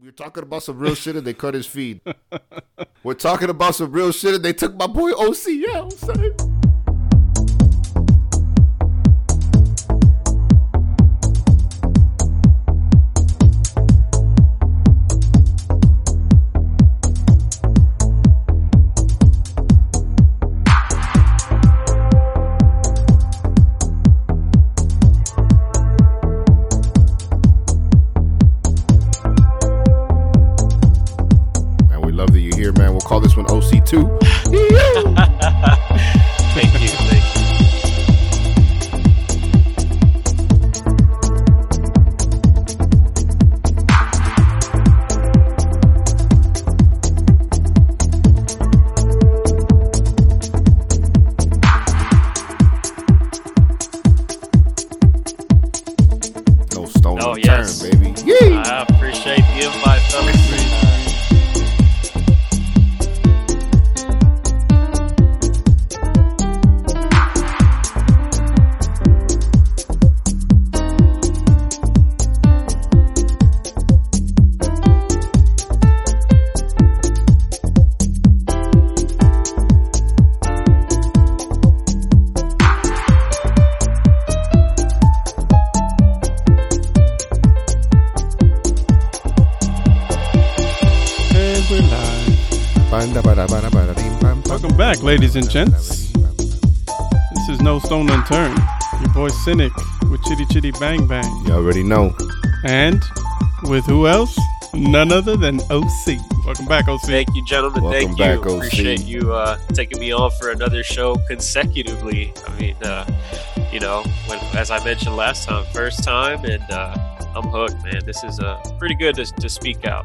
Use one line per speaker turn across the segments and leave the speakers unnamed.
We're talking about some real shit and they cut his feed. We're talking about some real shit and they took my boy OC.
Ladies and gents. This is No Stone Unturned. Your boy Cynic with Chitty Chitty Bang Bang.
You already know.
And with who else? None other than OC. Welcome back, OC.
Thank you, gentlemen.
Welcome
Thank
back,
you.
OC.
Appreciate you uh, taking me on for another show consecutively. I mean, uh, you know, when, as I mentioned last time, first time, and uh, I'm hooked, man. This is uh, pretty good to, to speak out.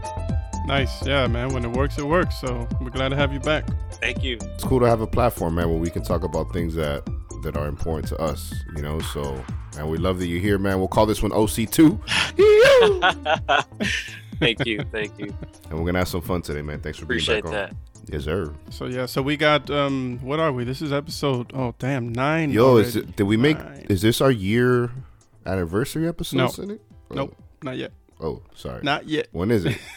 Nice. Yeah, man. When it works, it works. So we're glad to have you back.
Thank you.
It's cool to have a platform, man, where we can talk about things that that are important to us, you know. So, and we love that you're here, man. We'll call this one OC2,
thank you. Thank you.
and we're gonna have some fun today, man. Thanks for
Appreciate
being back
that.
on. Yes, sir.
So yeah, so we got um what are we? This is episode oh damn nine.
Yo, is it, did we make?
Nine.
Is this our year anniversary episode?
No.
Cynic? Oh,
Nope, not yet.
Oh, sorry.
Not yet.
When is it?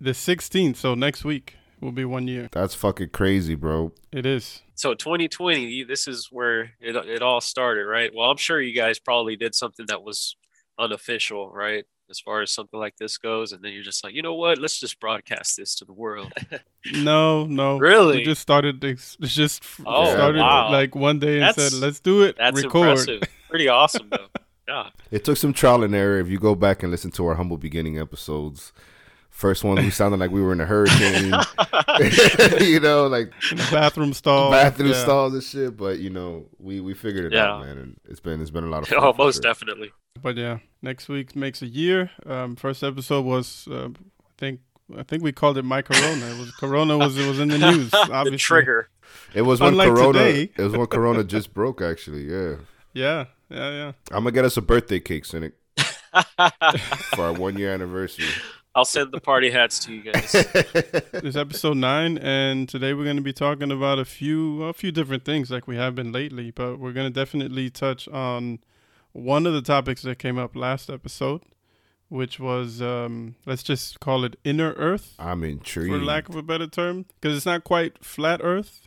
The sixteenth, so next week will be one year.
That's fucking crazy, bro.
It is.
So 2020, this is where it, it all started, right? Well, I'm sure you guys probably did something that was unofficial, right? As far as something like this goes, and then you're just like, you know what? Let's just broadcast this to the world.
No, no.
Really?
We just started this just
Oh,
started
wow.
like one day and
That's-
said, "Let's do it."
That's
record.
impressive. Pretty awesome, though. Yeah.
It took some trial and error. If you go back and listen to our humble beginning episodes, first one we sounded like we were in a hurricane. you know, like
bathroom stall.
bathroom
yeah.
stalls and shit. But you know, we we figured it out,
Yeah.
man. And it's been it's been a lot of fun.
oh, most
sure.
definitely.
But yeah, next week makes a year. Um, first episode was, uh, I think, I think we called it my Corona. It was Corona was it was in the news. Obviously,
the trigger.
It was when
Unlike
Corona.
today.
It was when Corona just broke. Actually, yeah.
Yeah, yeah, yeah.
I'm gonna get us a birthday cake, Cynic, for our one year anniversary.
I'll send the party hats to you guys.
This is episode nine, and today we're going to be talking about a few a few different things like we have been lately. But we're going to definitely touch on one of the topics that came up last episode, which was um, let's just call it inner Earth,
I'm intrigued.
for lack of a better term, because it's not quite flat Earth.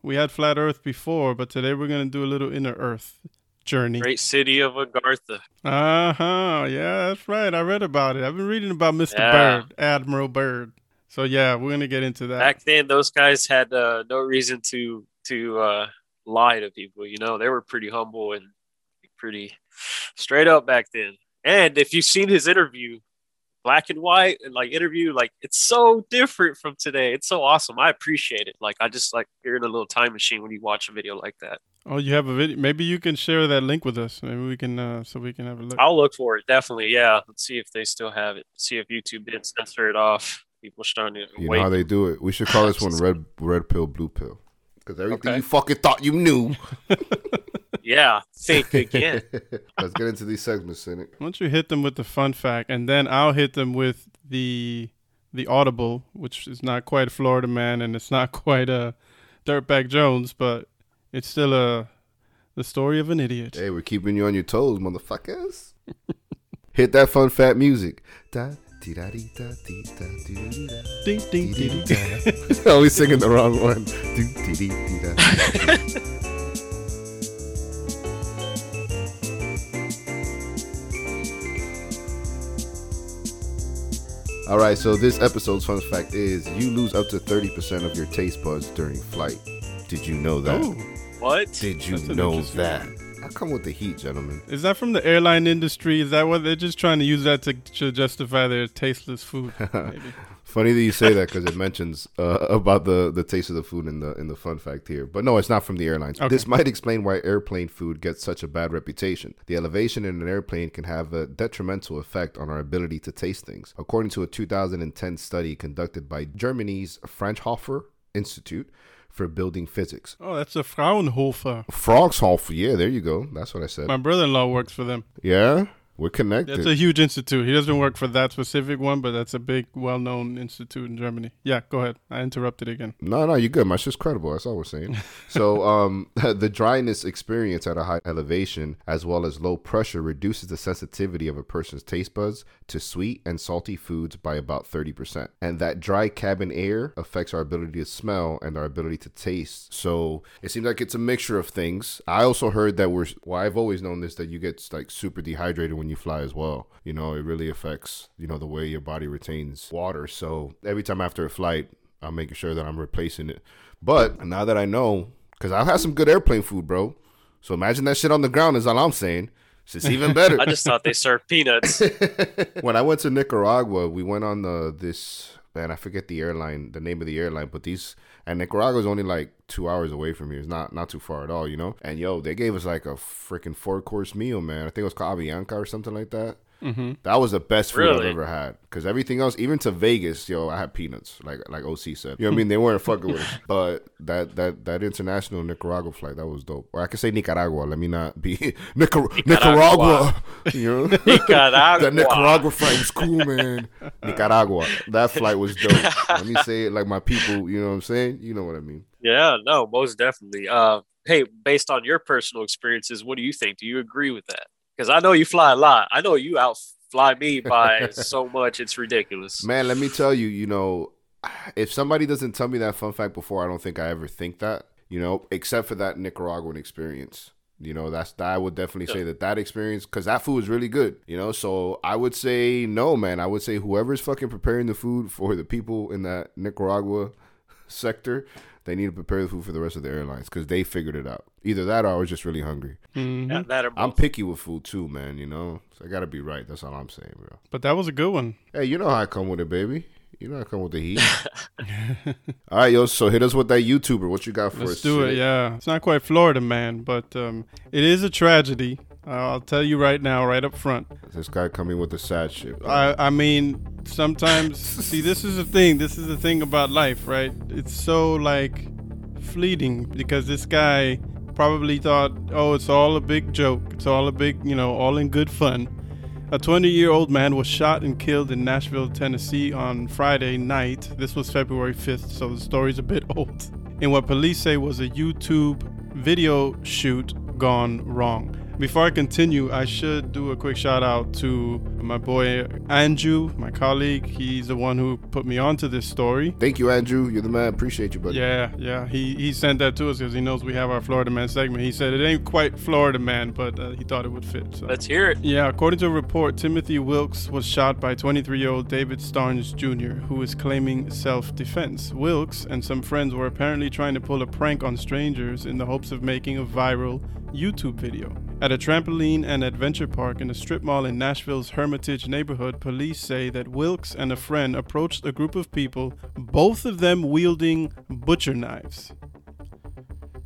We had flat Earth before, but today we're going to do a little inner Earth journey.
Great city of Agartha.
Uh huh. Yeah, that's right. I read about it. I've been reading about Mr.
Yeah.
Byrd, Admiral Byrd. So yeah, we're gonna get into that.
Back then, those guys had uh, no reason to to uh, lie to people. You know, they were pretty humble and pretty straight up back then. And if you've seen his interview, black and white and like interview, like it's so different from today. It's so awesome. I appreciate it. Like I just like you're in a little time machine when you watch a video like that.
Oh, you have a video. Maybe you can share that link with us. Maybe we can, uh, so we can have a look.
I'll look for it definitely. Yeah, let's see if they still have it. See if YouTube didn't censor it off. People starting to
You
wait.
know how they do it. We should call this one red red pill, blue pill. Because everything
Okay.
you fucking thought you knew.
yeah, think again.
Let's get into these segments, Cynic.
Why don't you hit them with the fun fact, and then I'll hit them with the the audible, which is not quite a Florida Man, and it's not quite a Dirtbag Jones, but it's still a the story of an idiot.
Hey, we're keeping you on your toes, motherfuckers. Hit that fun fat music. Da, di da di da di da di da.
Ding ding ding. ding.
Always oh, singing the wrong one. Do-dee-dee-dee-da. All right, so this episode's fun fact is you lose up to 30% of your taste buds during flight. Did you know that?
Oh,
What?
Did you
That's
know that? I come with the heat, gentlemen.
is that from the airline industry? Is that what they're just trying to use that to, to justify their tasteless food? Maybe.
Funny that you say that because it mentions uh, about the, the taste of the food in the in the fun fact here. But no, it's not from the airlines.
Okay.
This might explain why airplane food gets such a bad reputation. The elevation in an airplane can have a detrimental effect on our ability to taste things. According to a 2010 study conducted by Germany's Fraunhofer Institute for Building Physics.
Oh, that's a Fraunhofer.
Frogshofer, yeah, there you go. That's what I said.
My brother-in-law works for them.
Yeah, we're connected.
That's a huge institute. He doesn't work for that specific one, but that's a big, well-known institute in Germany. Yeah, go ahead. I interrupted again.
No, no, you're good. My shit's credible. That's all we're saying. so, um, the dryness experience at a high elevation, as well as low pressure, reduces the sensitivity of a person's taste buds to sweet and salty foods by about 30%. And that dry cabin air affects our ability to smell and our ability to taste. So, it seems like it's a mixture of things. I also heard that we're, well, I've always known this, that you get like super dehydrated when you fly as well. You know, it really affects, you know, the way your body retains water. So, every time after a flight, I'm making sure that I'm replacing it. But now that I know, because I've had some good airplane food, bro. So imagine that shit on the ground is all I'm saying. It's even better.
I just thought they served peanuts.
when I went to Nicaragua, we went on the this man, I forget the airline, the name of the airline, but these and Nicaragua is only like two hours away from here. It's not not too far at all, you know. And yo, they gave us like a freaking four course meal, man. I think it was called Avianca or something like that.
Mm-hmm.
That was the best food I've ever had. Cause everything else, even to Vegas, yo, I had peanuts, like like OC said. You know what I mean? They weren't fucking with us. But that that that international Nicaragua flight, that was dope. Or I could say Nicaragua. Let me not be Nicar- Nicaragua. You know,
Nicaragua.
that Nicaragua flight was cool, man. Nicaragua. That flight was dope. Let me say it like my people. You know what I'm saying? You know what I mean?
Yeah, no, most definitely. Uh, hey, based on your personal experiences, what do you think? Do you agree with that? Because I know you fly a lot. I know you outfly me by so much, it's ridiculous.
Man, let me tell you, you know, if somebody doesn't tell me that fun fact before, I don't think I ever think that, you know, except for that Nicaraguan experience. You know, that's that I would definitely say that that experience because that food is really good. You know, so I would say no, man. I would say whoever's fucking preparing the food for the people in that Nicaragua sector, they need to prepare the food for the rest of the airlines because they figured it out. Either that or I was just really hungry.
hmm
Yeah, that
I'm picky with food too, man. You know, so I gotta be right. That's all I'm saying, bro.
But that was a good one.
Hey, you know how I come with it, baby. You know how I come with the heat. All right, yo. So hit us with that YouTuber. What you got for
Let's
us?
do it. Yeah, it's not quite Florida man, but um, it is a tragedy. I'll tell you right now, right up front.
This guy coming with the sad shit. bro.
I I mean, sometimes see this is the thing. This is the thing about life, right? It's so like fleeting because this guy probably thought, oh, it's all a big joke. It's all a big, you know, all in good fun. A 20 year old man was shot and killed in Nashville, Tennessee on Friday night. This was February 5th, so the story's a bit old. In what police say was a YouTube video shoot gone wrong. Before I continue, I should do a quick shout out to my boy Andrew, my colleague. He's the one who put me onto this story.
Thank you, Andrew. You're the man. Appreciate you, buddy.
Yeah, yeah. He he sent that to us because he knows we have our Florida Man segment. He said it ain't quite Florida Man, but uh, he thought it would fit. So.
Let's hear it.
Yeah, according to a report, Timothy Wilkes was shot by 23 year old David Starnes Jr., who is claiming self defense. Wilkes and some friends were apparently trying to pull a prank on strangers in the hopes of making a viral YouTube video. At a trampoline and adventure park in a strip mall in Nashville's Hermitage neighborhood, police say that Wilkes and a friend approached a group of people, both of them wielding butcher knives.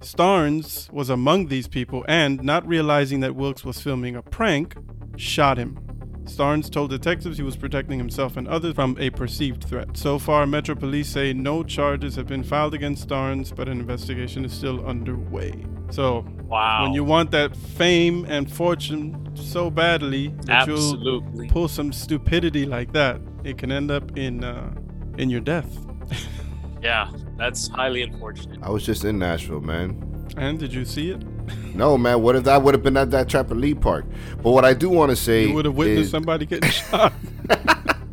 Starnes was among these people and, not realizing that Wilkes was filming a prank, shot him. Starnes told detectives he was protecting himself and others from a perceived threat. So far, Metro Police say no charges have been filed against Starnes, but an investigation is still underway. So,
Wow.
when you want that fame and fortune so badly that you'll pull some stupidity like that, it can end up in uh, in your death.
Yeah, that's highly unfortunate.
I was just in Nashville, man.
And did you see it?
No, man. What if that would have been at that Trapper Lee park? But what I do want to say
You would have witnessed
is,
somebody getting shot.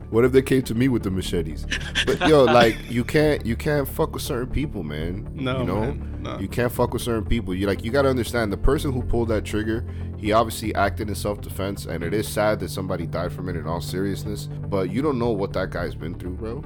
What if they came to me with the machetes? But yo, like you can't you can't fuck with certain people, man.
No,
you know
man, no.
you can't fuck with certain people. You like you got to understand the person who pulled that trigger. He obviously acted in self defense, and it is sad that somebody died from it. In all seriousness, but you don't know what that guy's been through, bro.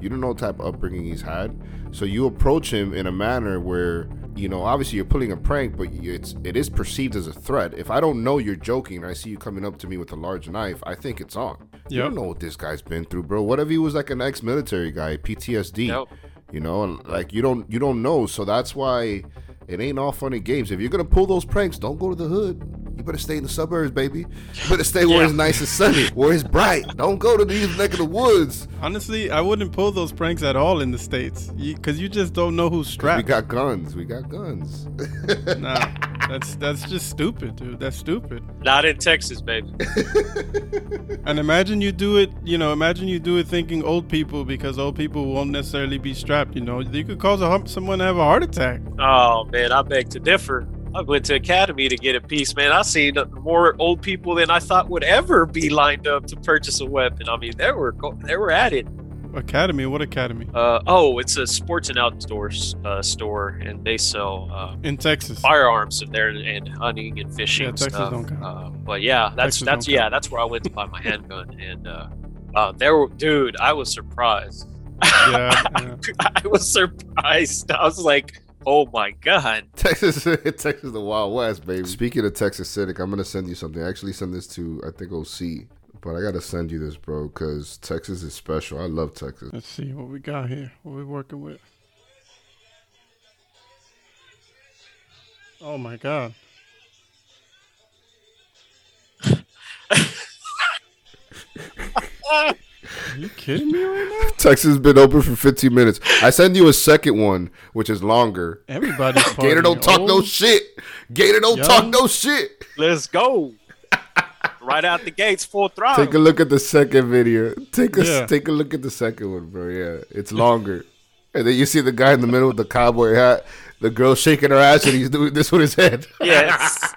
You don't know what type of upbringing he's had. So you approach him in a manner where you know, obviously you're pulling a prank, but it's it is perceived as a threat. If I don't know you're joking and I see you coming up to me with a large knife, I think it's on. You don't know what this guy's been through, bro. What if he was like an ex-military guy, PTSD?
Yep.
You know, and like you don't you don't know. So that's why it ain't all funny games. If you're gonna pull those pranks, don't go to the hood. You better stay in the suburbs, baby. You better stay where
Yeah.
it's nice and sunny, where it's bright. Don't go to these neck of the woods.
Honestly, I wouldn't pull those pranks at all in the states, because you, just don't know who's strapped.
We got guns. We got guns.
nah, that's that's just stupid, dude. That's stupid.
Not in Texas, baby.
And imagine you do it, you know, imagine you do it thinking old people because old people won't necessarily be strapped. You know, you could cause a, someone to have a heart attack.
Oh man, I beg to differ. I went to academy to get a piece, man. I seen more old people than I thought would ever be lined up to purchase a weapon. I mean, they were they were at it.
Academy, what academy?
Uh, oh, it's a sports and outdoors uh, store, and they sell uh,
In Texas.
firearms in there and hunting and fishing
Yeah, Texas
stuff.
don't count.
Uh, but yeah, that's
Texas
that's yeah,
count.
that's where I went to buy my handgun, and uh, uh, there were dude, I was surprised.
Yeah, yeah.
I was surprised. I was like, oh my god.
Texas, Texas, the Wild West, baby. Speaking of Texas Cynic, I'm gonna send you something. I actually send this to I think OC, but I gotta send you this, bro, because Texas is special. I love Texas.
Let's see what we got here. What we working with? Oh my god. Are you kidding me right now?
Texas has been open for 15 minutes. I send you a second one, which is longer.
Everybody's
Gator don't
partying.
talk no shit. Gator don't
young.
talk no shit.
Let's go. right out the gates, full throttle.
Take a look at the second video. Take a
Yeah.
take a look at the second one, bro. Yeah, it's longer. and then you see the guy in the middle with the cowboy hat. The girl shaking her ass, and he's doing this with his head.
yes.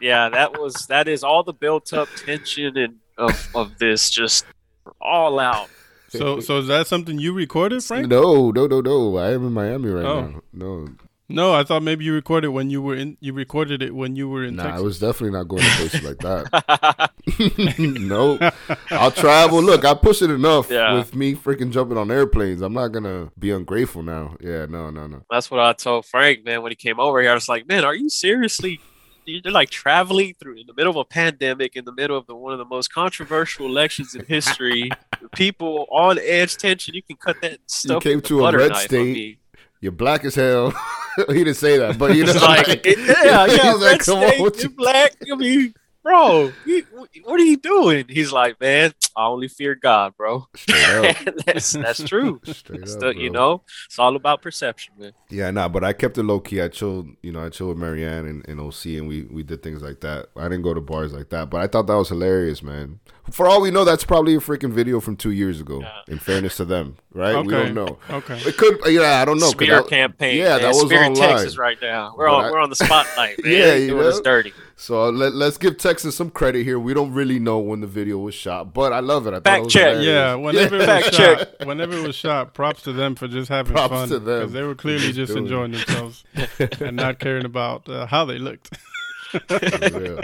yeah, that was that is all the built up tension and of of this just all out.
So, so is that something you recorded, Frank?
No, no, no, no. I am in Miami right
Oh.
now. No,
No, I thought maybe you recorded when you were in. You recorded it when you were in
nah, I was definitely not going to places like that. no, I'll travel. Look, I push it enough
Yeah.
with me freaking jumping on airplanes. I'm not gonna be ungrateful now. Yeah, no, no, no.
That's what I told Frank, man, when he came over here. I was like, man, are you seriously? You're like traveling through in the middle of a pandemic, in the middle of the, one of the most controversial elections in history. People on edge tension. You can cut that stuff.
came to a red
knife on
state. You're black as hell. he didn't say that, but you know,
like,
like-
yeah, yeah,
he's
red state, you
you-
black. I mean, bro, you, what are you doing? He's like, man, I only fear God, bro. That's that's true.
Straight up,
the- you know, it's all about perception, man.
Yeah, nah, but I kept it low key. I chilled, you know, I chilled with Marianne and, and OC, and we we did things like that. I didn't go to bars like that, but I thought that was hilarious, man. For all we know, that's probably a freaking video from two years ago.
Yeah.
In fairness to them, right? We don't know.
Okay.
It could, yeah, I don't know. 'cause
Smear
that-
campaign.
yeah,
man.
that was
Smear
online.
Texas right now. We're
But
on
I-
we're on the spotlight, man.
Yeah, you
doing us
know?
dirty.
So let, let's give Texas some credit here. We don't really know when the video was shot, but I love it. I thought
Fact
it was
check.
hilarious.
Yeah, whenever it
Fact
was
check.
shot, whenever it was shot, props to them for just having
Props
fun because they were clearly just
Doing it.
enjoying themselves and not caring about uh, how they looked.
Yeah.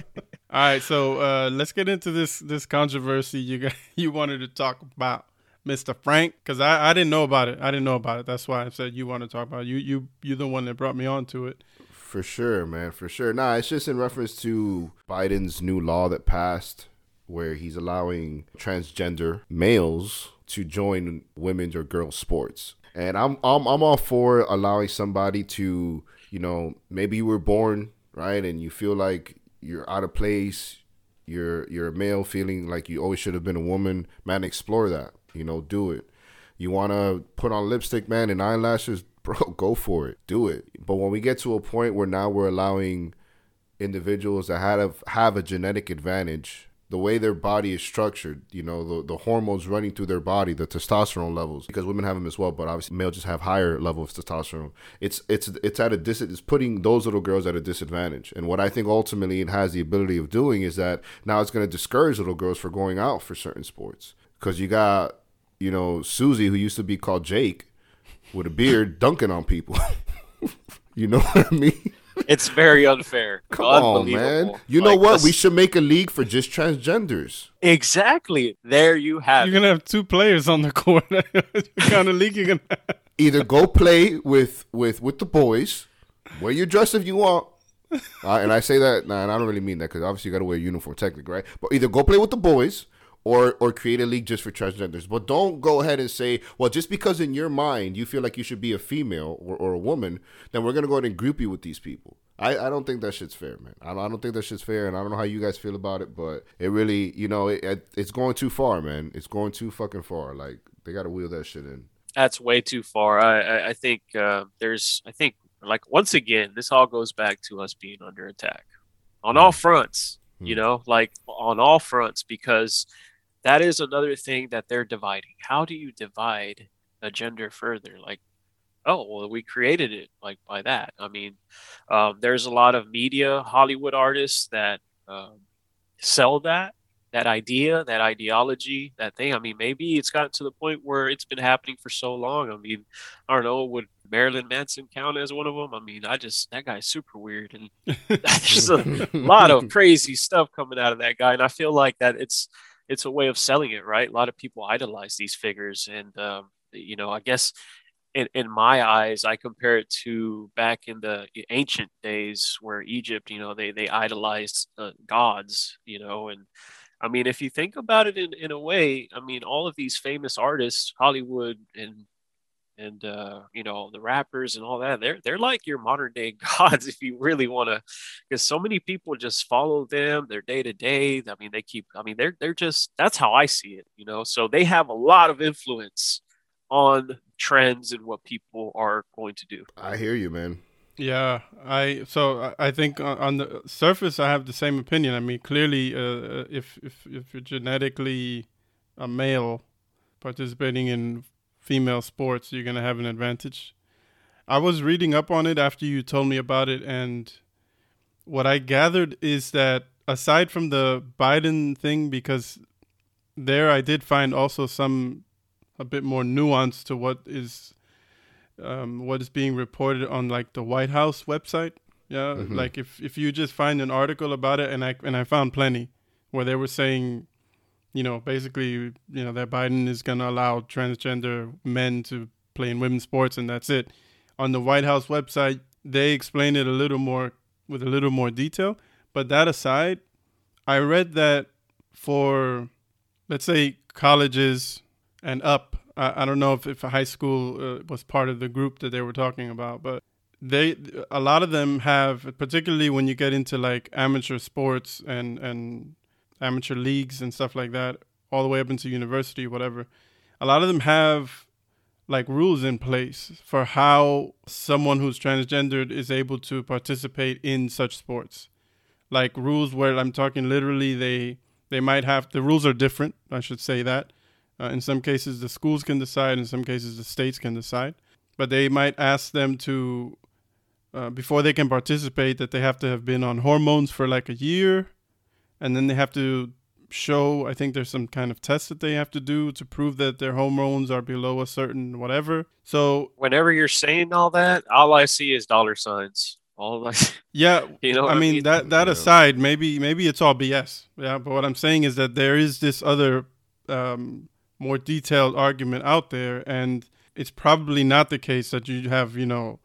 All right, so uh, let's get into this this controversy you got, you wanted to talk about, Mr. Frank, because I, I didn't know about it. I didn't know about it. That's why I said you want to talk about it. You you you're the one that brought me on to it.
For sure, man. For sure. Nah, it's just in reference to Biden's new law that passed where he's allowing transgender males to join women's or girls' sports. And I'm I'm I'm all for allowing somebody to, you know, maybe you were born, right, and you feel like you're out of place, you're you're a male feeling like you always should have been a woman. Man, explore that. You know, do it. You want to put on lipstick, man, and eyelashes, bro, go for it. Do it. But when we get to a point where now we're allowing individuals that have have a genetic advantage, the way their body is structured, you know, the, the hormones running through their body, the testosterone levels, because women have them as well, but obviously males just have higher level of testosterone. It's it's it's at a dis it's putting those little girls at a disadvantage. And what I think ultimately it has the ability of doing is that now it's going to discourage little girls for going out for certain sports because you got you know Susie who used to be called Jake with a beard dunking on people. you know what I mean?
It's very unfair.
Come on, man.
Unbelievable.
You know
Like,
what?
this-
We should make a league for just transgenders.
exactly. There you have
You're
it.
gonna have two players on the court. what kind of league you gonna have?
Either go play with with with the boys, wear your dress if you want. Uh, and I say that, nah, and I don't really mean that because obviously you got to wear a uniform technically, right? But either go play with the boys or or create a league just for transgenders. But don't go ahead and say, well, just because in your mind you feel like you should be a female or, or a woman, then we're gonna go ahead and group you with these people. I, I don't think that shit's fair, man. I don't, I don't think that shit's fair, and I don't know how you guys feel about it, but it really, you know, it, it, it's going too far, man. It's going too fucking far. Like they got to wheel that shit in.
That's way too far. I I, I think uh, there's. I think like once again, this all goes back to us being under attack on all fronts. You
Hmm.
know, like on all fronts, because that is another thing that they're dividing. How do you divide a gender further? Like, oh well, we created it like by that. I mean, um, there's a lot of media, Hollywood artists that um, sell that that idea, that ideology, that thing. I mean, maybe it's gotten to the point where it's been happening for so long. I mean, I don't know, would Marilyn Manson count as one of them? I mean, I just that guy's super weird, and there's a lot of crazy stuff coming out of that guy, and I feel like that it's it's a way of selling it, right? A lot of people idolize these figures, and um, you know, I guess in, in my eyes, I compare it to back in the ancient days where Egypt, you know, they they idolized uh, gods, you know, and I mean, if you think about it in, in a way, I mean, all of these famous artists, Hollywood and and uh, you know the rappers and all that, they're they're like your modern day gods if you really want to, because so many people just follow them, their day to day. I mean, they keep. I mean, they're they're just that's how I see it, you know. So they have a lot of influence on trends and what people are going to do.
I hear you, man.
Yeah, I so I- I think on- on the surface I have the same opinion. I mean, clearly, uh, if if if you're genetically a male participating in female sports, you're gonna have an advantage. I was reading up on it after you told me about it, and what I gathered is that aside from the Biden thing, because there I did find also some a bit more nuance to what is um, what is being reported on like the White House website. Yeah,
Mhm.
like if if you just find an article about it, and I and I found plenty where they were saying, you know, basically, you know, that Biden is going to allow transgender men to play in women's sports, and that's it. On the White House website, they explain it a little more with a little more detail. But that aside, I read that for let's say colleges and up. I, I don't know if, if high school uh, was part of the group that they were talking about, but they a lot of them have, particularly when you get into like amateur sports and and amateur leagues and stuff like that, all the way up into university, whatever. A lot of them have like rules in place for how someone who's transgendered is able to participate in such sports. Like rules where I'm talking literally, they they might have the rules are different. I should say that. Uh, in some cases, the schools can decide. In some cases, the states can decide. But they might ask them to, uh, before they can participate, that they have to have been on hormones for like a year, and then they have to show. I think there's some kind of test that they have to do to prove that their hormones are below a certain whatever. So
Whenever you're saying all that, all I see is dollar signs. All I,
yeah,
you know, what
I mean, that that
Yeah.
aside, maybe maybe it's all BS. Yeah, but what I'm saying is that there is this other um, more detailed argument out there, and it's probably not the case that you have you know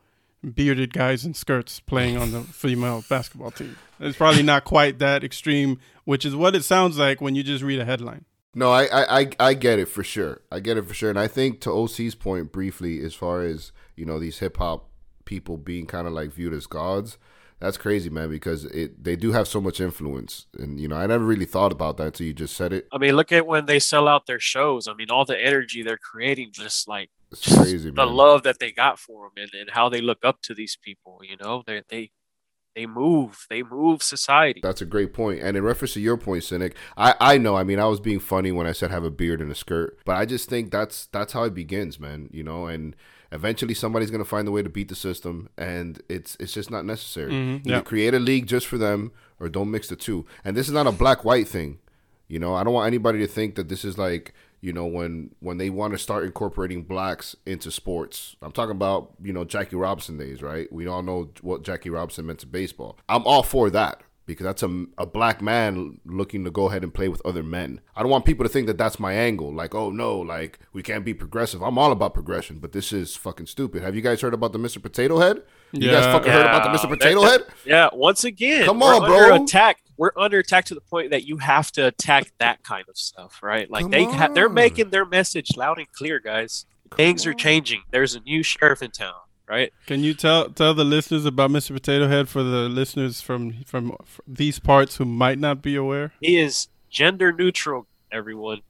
bearded guys in skirts playing on the female basketball team. It's probably not quite that extreme, which is what it sounds like when you just read a headline.
No, I, I, I, I get it for sure. I get it for sure. And I think to OC's point briefly, as far as, you know, these hip hop people being kind of like viewed as gods, that's crazy, man, because it they do have so much influence. And, you know, I never really thought about that until you just said it.
I mean, look at when they sell out their shows. I mean, all the energy they're creating, just like
It's crazy,
the
man.
love that they got for them, and, and how they look up to these people. You know, they they they move, they move society.
That's a great point. And in reference to your point, Cynic, I, I know, I mean, I was being funny when I said have a beard and a skirt, but I just think that's that's how it begins, man, you know, and eventually somebody's gonna find a way to beat the system and it's it's just not necessary.
Mhm,
Either
yeah.
create a league just for them or don't mix the two. And this is not a black white thing. You know, I don't want anybody to think that this is like, you know when when they want to start incorporating blacks into sports. I'm talking about you know jackie robinson days right? We all know what jackie robinson meant to baseball. I'm all for that because that's a, a black man looking to go ahead and play with other men. I don't want people to think that that's my angle. Like, oh no, like we can't be progressive. I'm all about progression, but this is fucking stupid. Have you guys heard about the Mr. Potato Head? You guys fucking heard about the Mr. Potato
that-
Head?
Yeah, once again,
Come
we're
on,
under
bro.
Attack. We're under attack to the point that you have to attack that kind of stuff, right? Like
Come
they ha- they're making their message loud and clear, guys. Things are changing. There's a new sheriff in town, right?
Can you tell tell the listeners about Mr. Potato Head for the listeners from from these parts who might not be aware?
He is gender neutral. Everyone.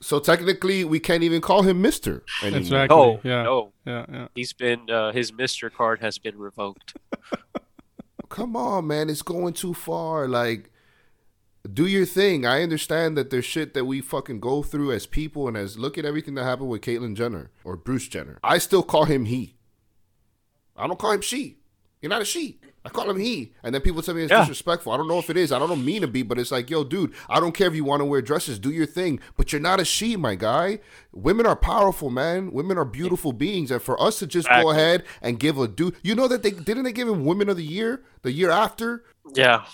So technically, we can't even call him Mister anymore.
Exactly.
No,
yeah.
no.
Yeah, yeah.
He's been uh, his Mister card has been revoked.
Come on, man, it's going too far. Like, do your thing. I understand that there's shit that we fucking go through as people, and as look at everything that happened with Caitlyn Jenner or Bruce Jenner. I still call him he. I don't call him she. You're not a she. I call him he. And then people tell me it's
Yeah.
disrespectful. I don't know if it is. I don't mean to be, but it's like, yo, dude, I don't care if you want to wear dresses. Do your thing. But you're not a she, my guy. Women are powerful, man. Women are beautiful beings. And for us to just go ahead and give a dude, you know that they didn't they give him Women of the Year the year after?
Yeah.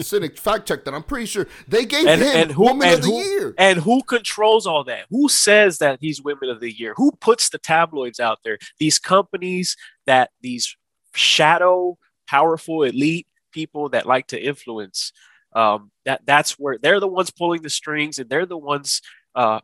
Cynic fact check that. I'm pretty sure they gave
And,
him
and who
Woman
and
of the
who,
Year.
and who controls all that? Who says that he's women of the year? Who puts the tabloids out there? These companies that these shadow powerful elite people that like to influence. Um, that that's where they're the ones pulling the strings, and they're the ones uh,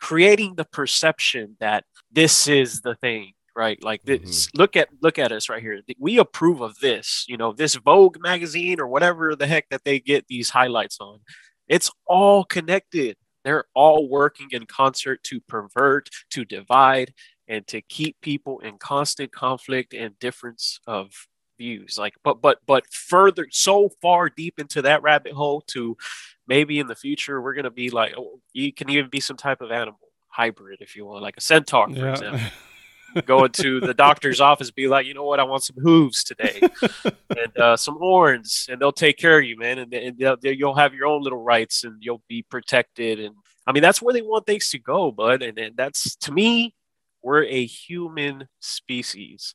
creating the perception that this is the thing right? Like this mm-hmm. look at look at us right here. We approve of this you know this vogue magazine or whatever the heck that they get these highlights on. It's all connected. They're all working in concert to pervert to divide and to keep people in constant conflict and difference of views. Like but but but further so far deep into that rabbit hole to maybe in the future we're going to be like oh, you can even be some type of animal hybrid if you want like a centaur for example go into the doctor's office be like you know what? I want some hooves today and uh, some horns and they'll take care of you man. And, and they'll, they'll- you'll have your own little rights and you'll be protected. And i mean that's where they want things to go bud. And, and that's to me we're a human species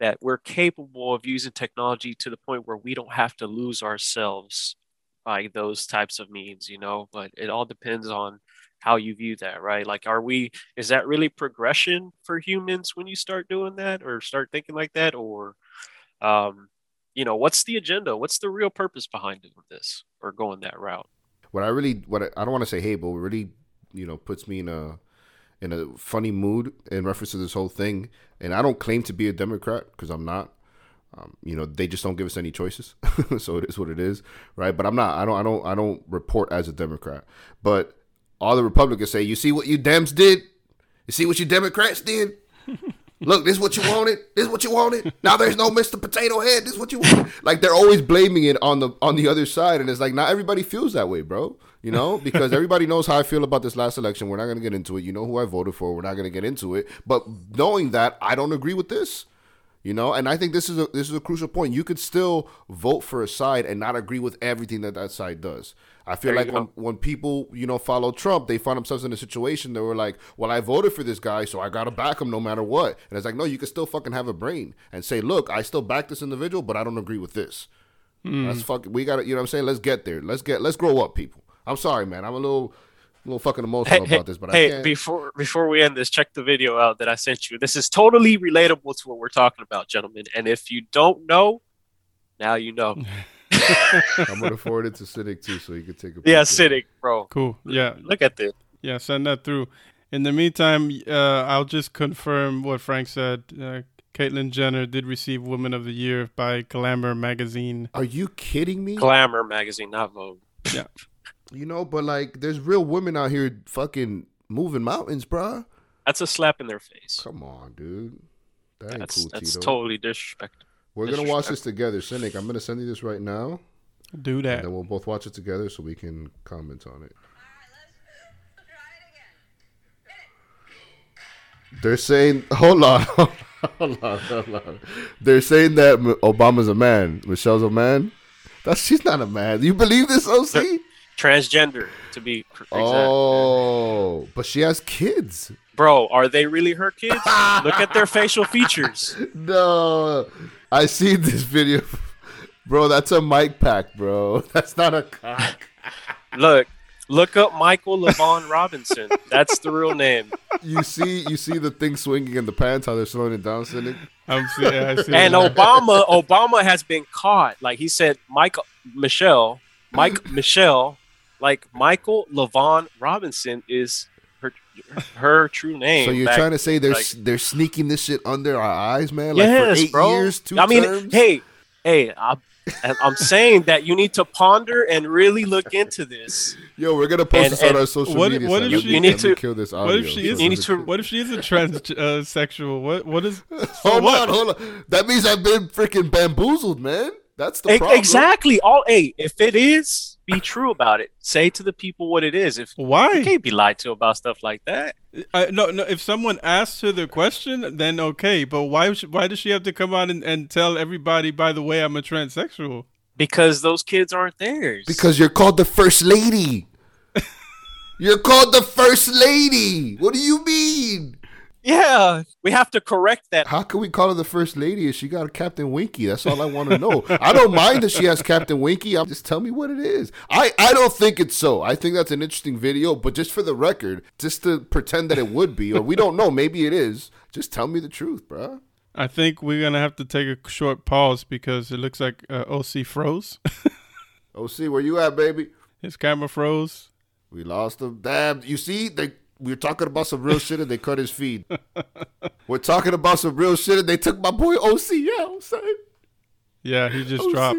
that we're capable of using technology to the point where we don't have to lose ourselves by those types of means you know? But it all depends on how you view that right like are we is that really progression for humans when you start doing that or start thinking like that or um you know what's the agenda what's the real purpose behind doing this or going that route
what I really what I, I don't want to say hey, but really you know puts me in a in a funny mood in reference to this whole thing. And I don't claim to be a Democrat because I'm not. Um, you know, they just don't give us any choices, so it is what it is, right? But I'm not. I don't. I don't. I don't report as a Democrat. But all the Republicans say, "You see what you Dems did? You see what you Democrats did? Look, this is what you wanted. This is what you wanted. Now there's no Mr. Potato Head. This is what you want. Like they're always blaming it on the on the other side, and it's like not everybody feels that way, bro. You know, because everybody knows how I feel about this last election. We're not gonna get into it. You know who I voted for. We're not gonna get into it. But knowing that, I don't agree with this. You know, and I think this is a this is a crucial point. You could still vote for a side and not agree with everything that that side does. I feel
There
like when, when people you know follow Trump, they find themselves in a situation that were like, "Well, I voted for this guy, so I gotta back him no matter what." And it's like, no, you can still fucking have a brain and say, "Look, I still back this individual, but I don't agree with this." Hmm. That's fucking. We gotta, you know, what I'm saying, let's get there. Let's get, let's grow up, people. I'm sorry, man. I'm a little, a little fucking emotional
hey,
about this, but I
hey
can't.
before before we end this check the video out that i sent you this is totally relatable to what we're talking about gentlemen and if you don't know now you know
I'm gonna forward it to Cynic too, so you can take a.
yeah
peek.
bro
Cool. Yeah.
look at this
Yeah. Send that through. In the meantime, uh, I'll just confirm what Frank said. Uh, Caitlyn Jenner did receive Woman of the Year by Glamour magazine.
Are you kidding me?
glamour magazine not vogue Yeah.
You know, but like, there's real women out here fucking moving mountains, bruh.
that's a slap in their face
Come on, dude. That ain't
that's
cool,
that's
Tito.
totally disrespectful
We're gonna watch this together, Cynic. I'm gonna send you this right now,
Do that.
and then we'll both watch it together so we can comment on it. They're saying, hold on, hold on, hold on. They're saying that Obama's a man. Michelle's a man. That's she's not a man. You believe this, OC?
transgender to be exact.
Oh, but she has kids.
Bro, are they really her kids? Look at their facial features.
No, I seen this video, bro. That's a mic pack, bro. That's not a cock.
Look, look up Michael LaVaughn Robinson. That's the real name.
You see, you see the thing swinging in the pants. How they're slowing it down, Cynic.
I'm see, yeah, I see
And
that.
Obama, Obama has been caught. Like he said, Mike Michelle, Mike Michelle, like Michael LaVaughn Robinson is her her true name.
So you're
back-
trying to say they're
like-
they're sneaking this shit under our eyes, man? Like
yes,
for eight
bro.
years, two
I mean,
terms?
hey, hey, I, I'm saying that you need to ponder and really look into this.
Yo, we're gonna post
And-
this on our social
what-
media.
what if she-
me-
You need to-
kill this audio.
What if she
so
is?
You need to-
What if she is a transsexual? Uh, what what is? so
Hold
what?
on, hold on. That means I've been freaking bamboozled, man. That's the problem.
exactly. All hey, if it is, be true about it. Say to the people what it is. If you
Why?
can't be lied to about stuff like that.
I, no, no. If someone asks her the question, then okay. But why? Why does she have to come out and, and tell everybody? By the way, I'm a transsexual.
Because those kids aren't theirs.
Because you're called the first lady. you're called the first lady. What do you mean?
Yeah, we have to correct that.
How can we call her the first lady if she got a Captain Winky? That's all I want to know. I don't mind that she has Captain Winky. I'm just tell me what it is. I, I don't think it's so. I think that's an interesting video, but just for the record, just to pretend that it would be, or we don't know, maybe it is. Just tell me the truth, bruh.
I think we're gonna have to take a short pause because it looks like uh, OC froze.
OC, where you at, baby?
His camera froze.
We lost him. Damn, you see, they we were talking about some real shit and they cut his feed. we're talking about some real shit and they took my boy OC out, son.
Yeah, he just
OC.
dropped.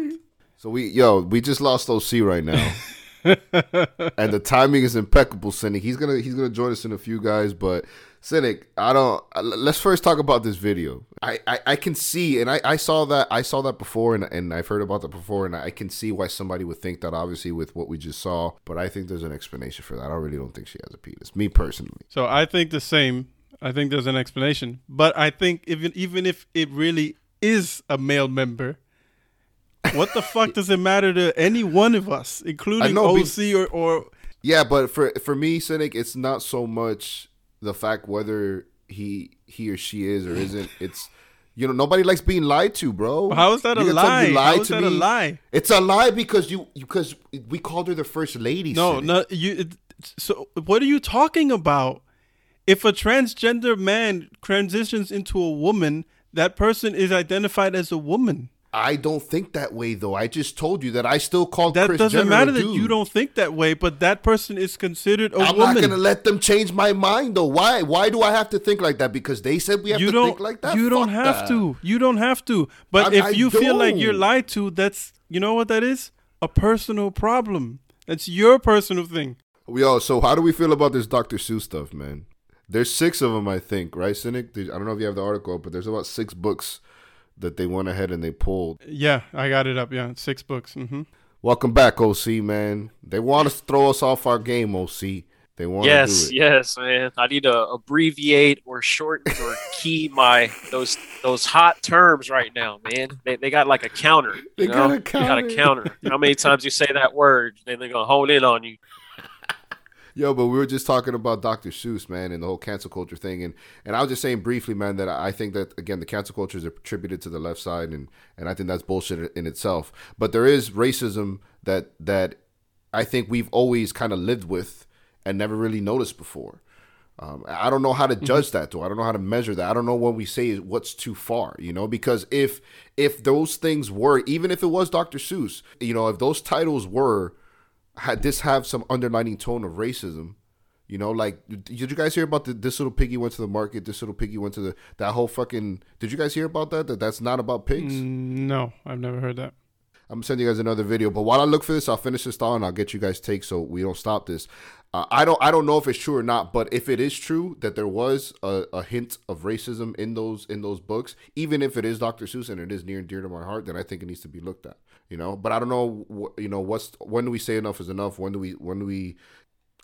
So we yo, we just lost OC right now. and the timing is impeccable, Cynic. He's gonna he's gonna join us in a few guys, but Cynic, I don't. uh, Let's first talk about this video. I, I, I can see, and I, I saw that I saw that before, and, and I've heard about that before, and I can see why somebody would think that. Obviously, with what we just saw, but I think there's an explanation for that. I really don't think she has a penis. Me personally,
So I think the same. I think there's an explanation, but I think even even if it really is a male member, what the fuck does it matter to any one of us, including
know, be-
OC or or
yeah, but for for me, Cynic, it's not so much the fact whether he he or she is or isn't. It's you know nobody likes being lied to, bro.
how is that a
You gonna
lie? How is that a lie?
It's a lie because you because we called her the first lady.
No,
Cynic.
no. You. It, so what are you talking about? If a transgender man transitions into a woman, that person is identified as a woman.
I don't think that way though. I just told you that I still call
That
Chris
doesn't
Jenner
matter that you don't think that way, but that person is considered a
I'm
woman.
I'm not gonna let them change my mind though. Why? Why do I have to think like that? Because they said we have
you
to
don't
think like that.
you don't have
that.
to you don't have to but
I'm-
if
I
you feel like you're lied to that's you know what that is a personal problem that's your personal thing
Yo, so how do we feel about this Dr. Seuss stuff, man? There's six of them, I think, right, Cynic? I don't know if you have the article, but there's about six books that they went ahead and they pulled.
yeah i got it up yeah six books Mm-hmm.
Welcome back, OC, man. They want us to throw us off our game, OC. They want
Yes,
to do it.
yes, man. I need to abbreviate or shorten or key my those those hot terms right now, man. They, they got like a counter.
They got
know?
a
They got a
counter.
counter. How many times you say that word, then they're gonna hone in on you.
Yo, but we were just talking about Dr. Seuss, man, and the whole cancel culture thing, and and I was just saying briefly, man, that I think that again the cancel culture is attributed to the left side, and and I think that's bullshit in itself. But there is racism that that I think we've always kind of lived with and never really noticed before. Um, I don't know how to judge that though. I don't know how to measure that. I don't know when we say is what's too far, you know, because if if those things were, even if it was Dr. Seuss, you know, if those titles were had this have some underlining tone of racism, you know, like did you guys hear about the this little piggy went to the market, this little piggy went to the that whole fucking did you guys hear about that? That that's not about pigs?
Mm, no i've never heard that
I'm sending you guys another video. But while I look for this, I'll finish this thought and I'll get you guys take so we don't stop this. Uh, I don't I don't know if it's true or not, but if it is true that there was a, a hint of racism in those in those books, even if it is Dr. Seuss and it is near and dear to my heart, then I think it needs to be looked at. You know, but I don't know. wh- You know, what's when do we say enough is enough? When do we when do we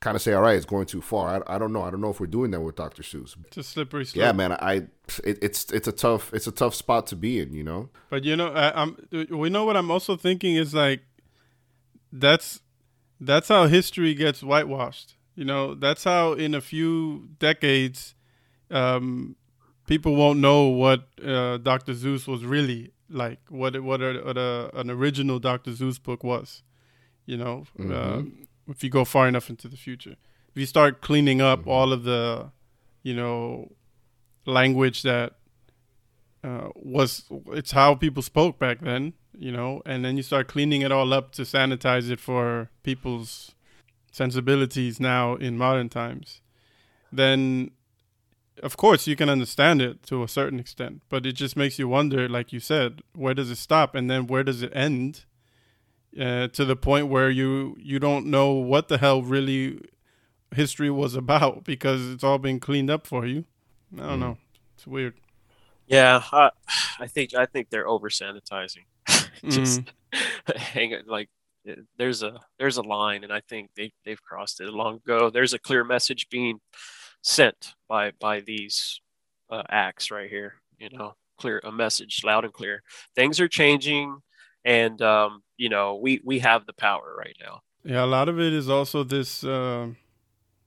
kind of say all right, it's going too far? I, I don't know. I don't know if we're doing that with Dr. Seuss.
it's a slippery slope
Yeah, man. I it, it's it's a tough it's a tough spot to be in. You know.
But you know, I, I'm. We know what I'm also thinking is like, that's that's how history gets whitewashed. You know, that's how in a few decades, um, people won't know what uh, Dr. Seuss was really like, what what, a, what a, an original Dr. Seuss book was. You know,
Mhm.
um, if you go far enough into the future, if you start cleaning up
Mhm.
all of the, you know, language that uh, was it's how people spoke back then, you know, and then you start cleaning it all up to sanitize it for people's sensibilities now in modern times, then of course you can understand it to a certain extent, but it just makes you wonder, like you said, where does it stop and then where does it end? Uh, to the point where you you don't know what the hell really history was about because it's all been cleaned up for you. I don't
Mm.
know. It's weird.
Yeah, I, I think I think they're over sanitizing. Just
Mm.
hang it like eh, there's a there's a line, and I think they they've crossed it long ago. There's a clear message being sent by by these uh, acts right here. You know, clear a message loud and clear. Things are changing, and um, you know we we have the power right now.
Yeah, a lot of it is also this. Uh,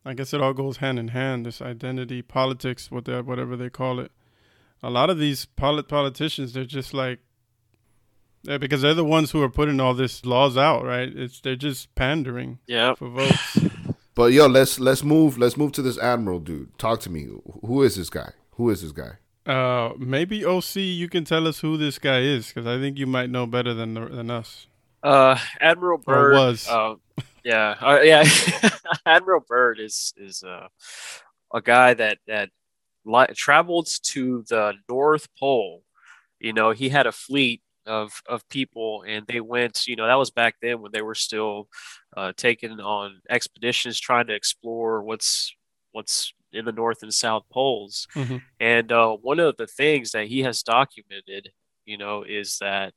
I guess it all goes hand in hand. This identity politics, what they, whatever they call it. A lot of these polit- politicians, they're just like, yeah, because they're the ones who are putting all this laws out, right? It's they're just pandering
Yeah.
for votes.
But yo, let's let's move let's move to this admiral dude. Talk to me. Who is this guy? Who is this guy?
uh, maybe OC, you can tell us who this guy is, because I think you might know better than than us.
Uh, Admiral
Or
Byrd
was.
Uh, yeah, uh, yeah. Admiral Byrd is is uh, a guy that that li- traveled to the North Pole. You know, he had a fleet of of people, and they went. You know, that was back then when they were still uh, taking on expeditions, trying to explore what's what's in the North and South poles.
Mhm.
And uh, one of the things that he has documented, you know, is that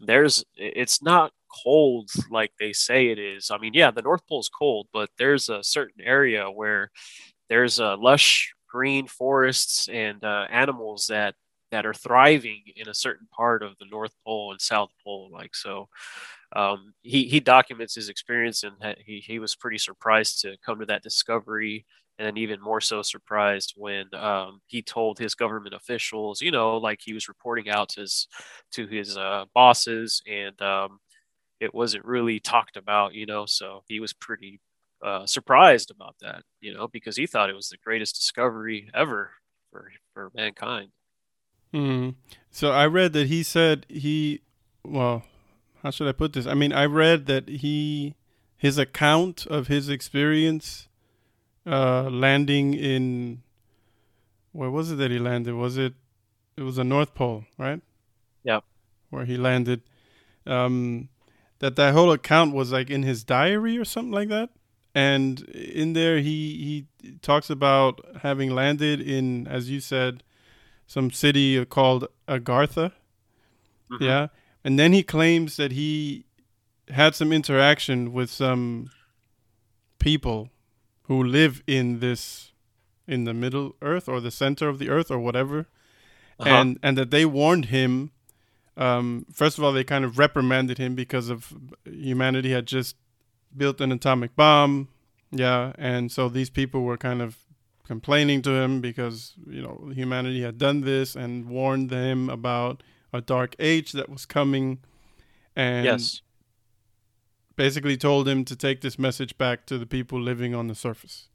there's it's not cold like they say it is. I mean, yeah, the North Pole's cold, but there's a certain area where there's a lush green forests and uh, animals that that are thriving in a certain part of the North Pole and South Pole. Like so, um, he he documents his experience, and he he was pretty surprised to come to that discovery. And even more so surprised when um, he told his government officials, you know, like he was reporting out to his to his uh, bosses, and um, it wasn't really talked about, you know. So he was pretty uh, surprised about that, you know, because he thought it was the greatest discovery ever for for mankind.
hmm So I read that he said he, well, how should I put this? I mean, I read that he, his account of his experience uh, landing in, where was it that he landed? Was it, it was the North Pole, right?
Yep.
Where he landed. Um, that that whole account was like in his diary or something like that. And in there, he, he talks about having landed in, as you said, some city called Agartha.
Mhm.
Yeah. And then he claims that he had some interaction with some people who live in this in the middle earth or the center of the earth or whatever.
Uh-huh.
And and that they warned him um, first of all they kind of reprimanded him because of humanity had just built an atomic bomb. Yeah, and so these people were kind of complaining to him because you know humanity had done this and warned them about a dark age that was coming and
yes,
basically told him to take this message back to the people living on the surface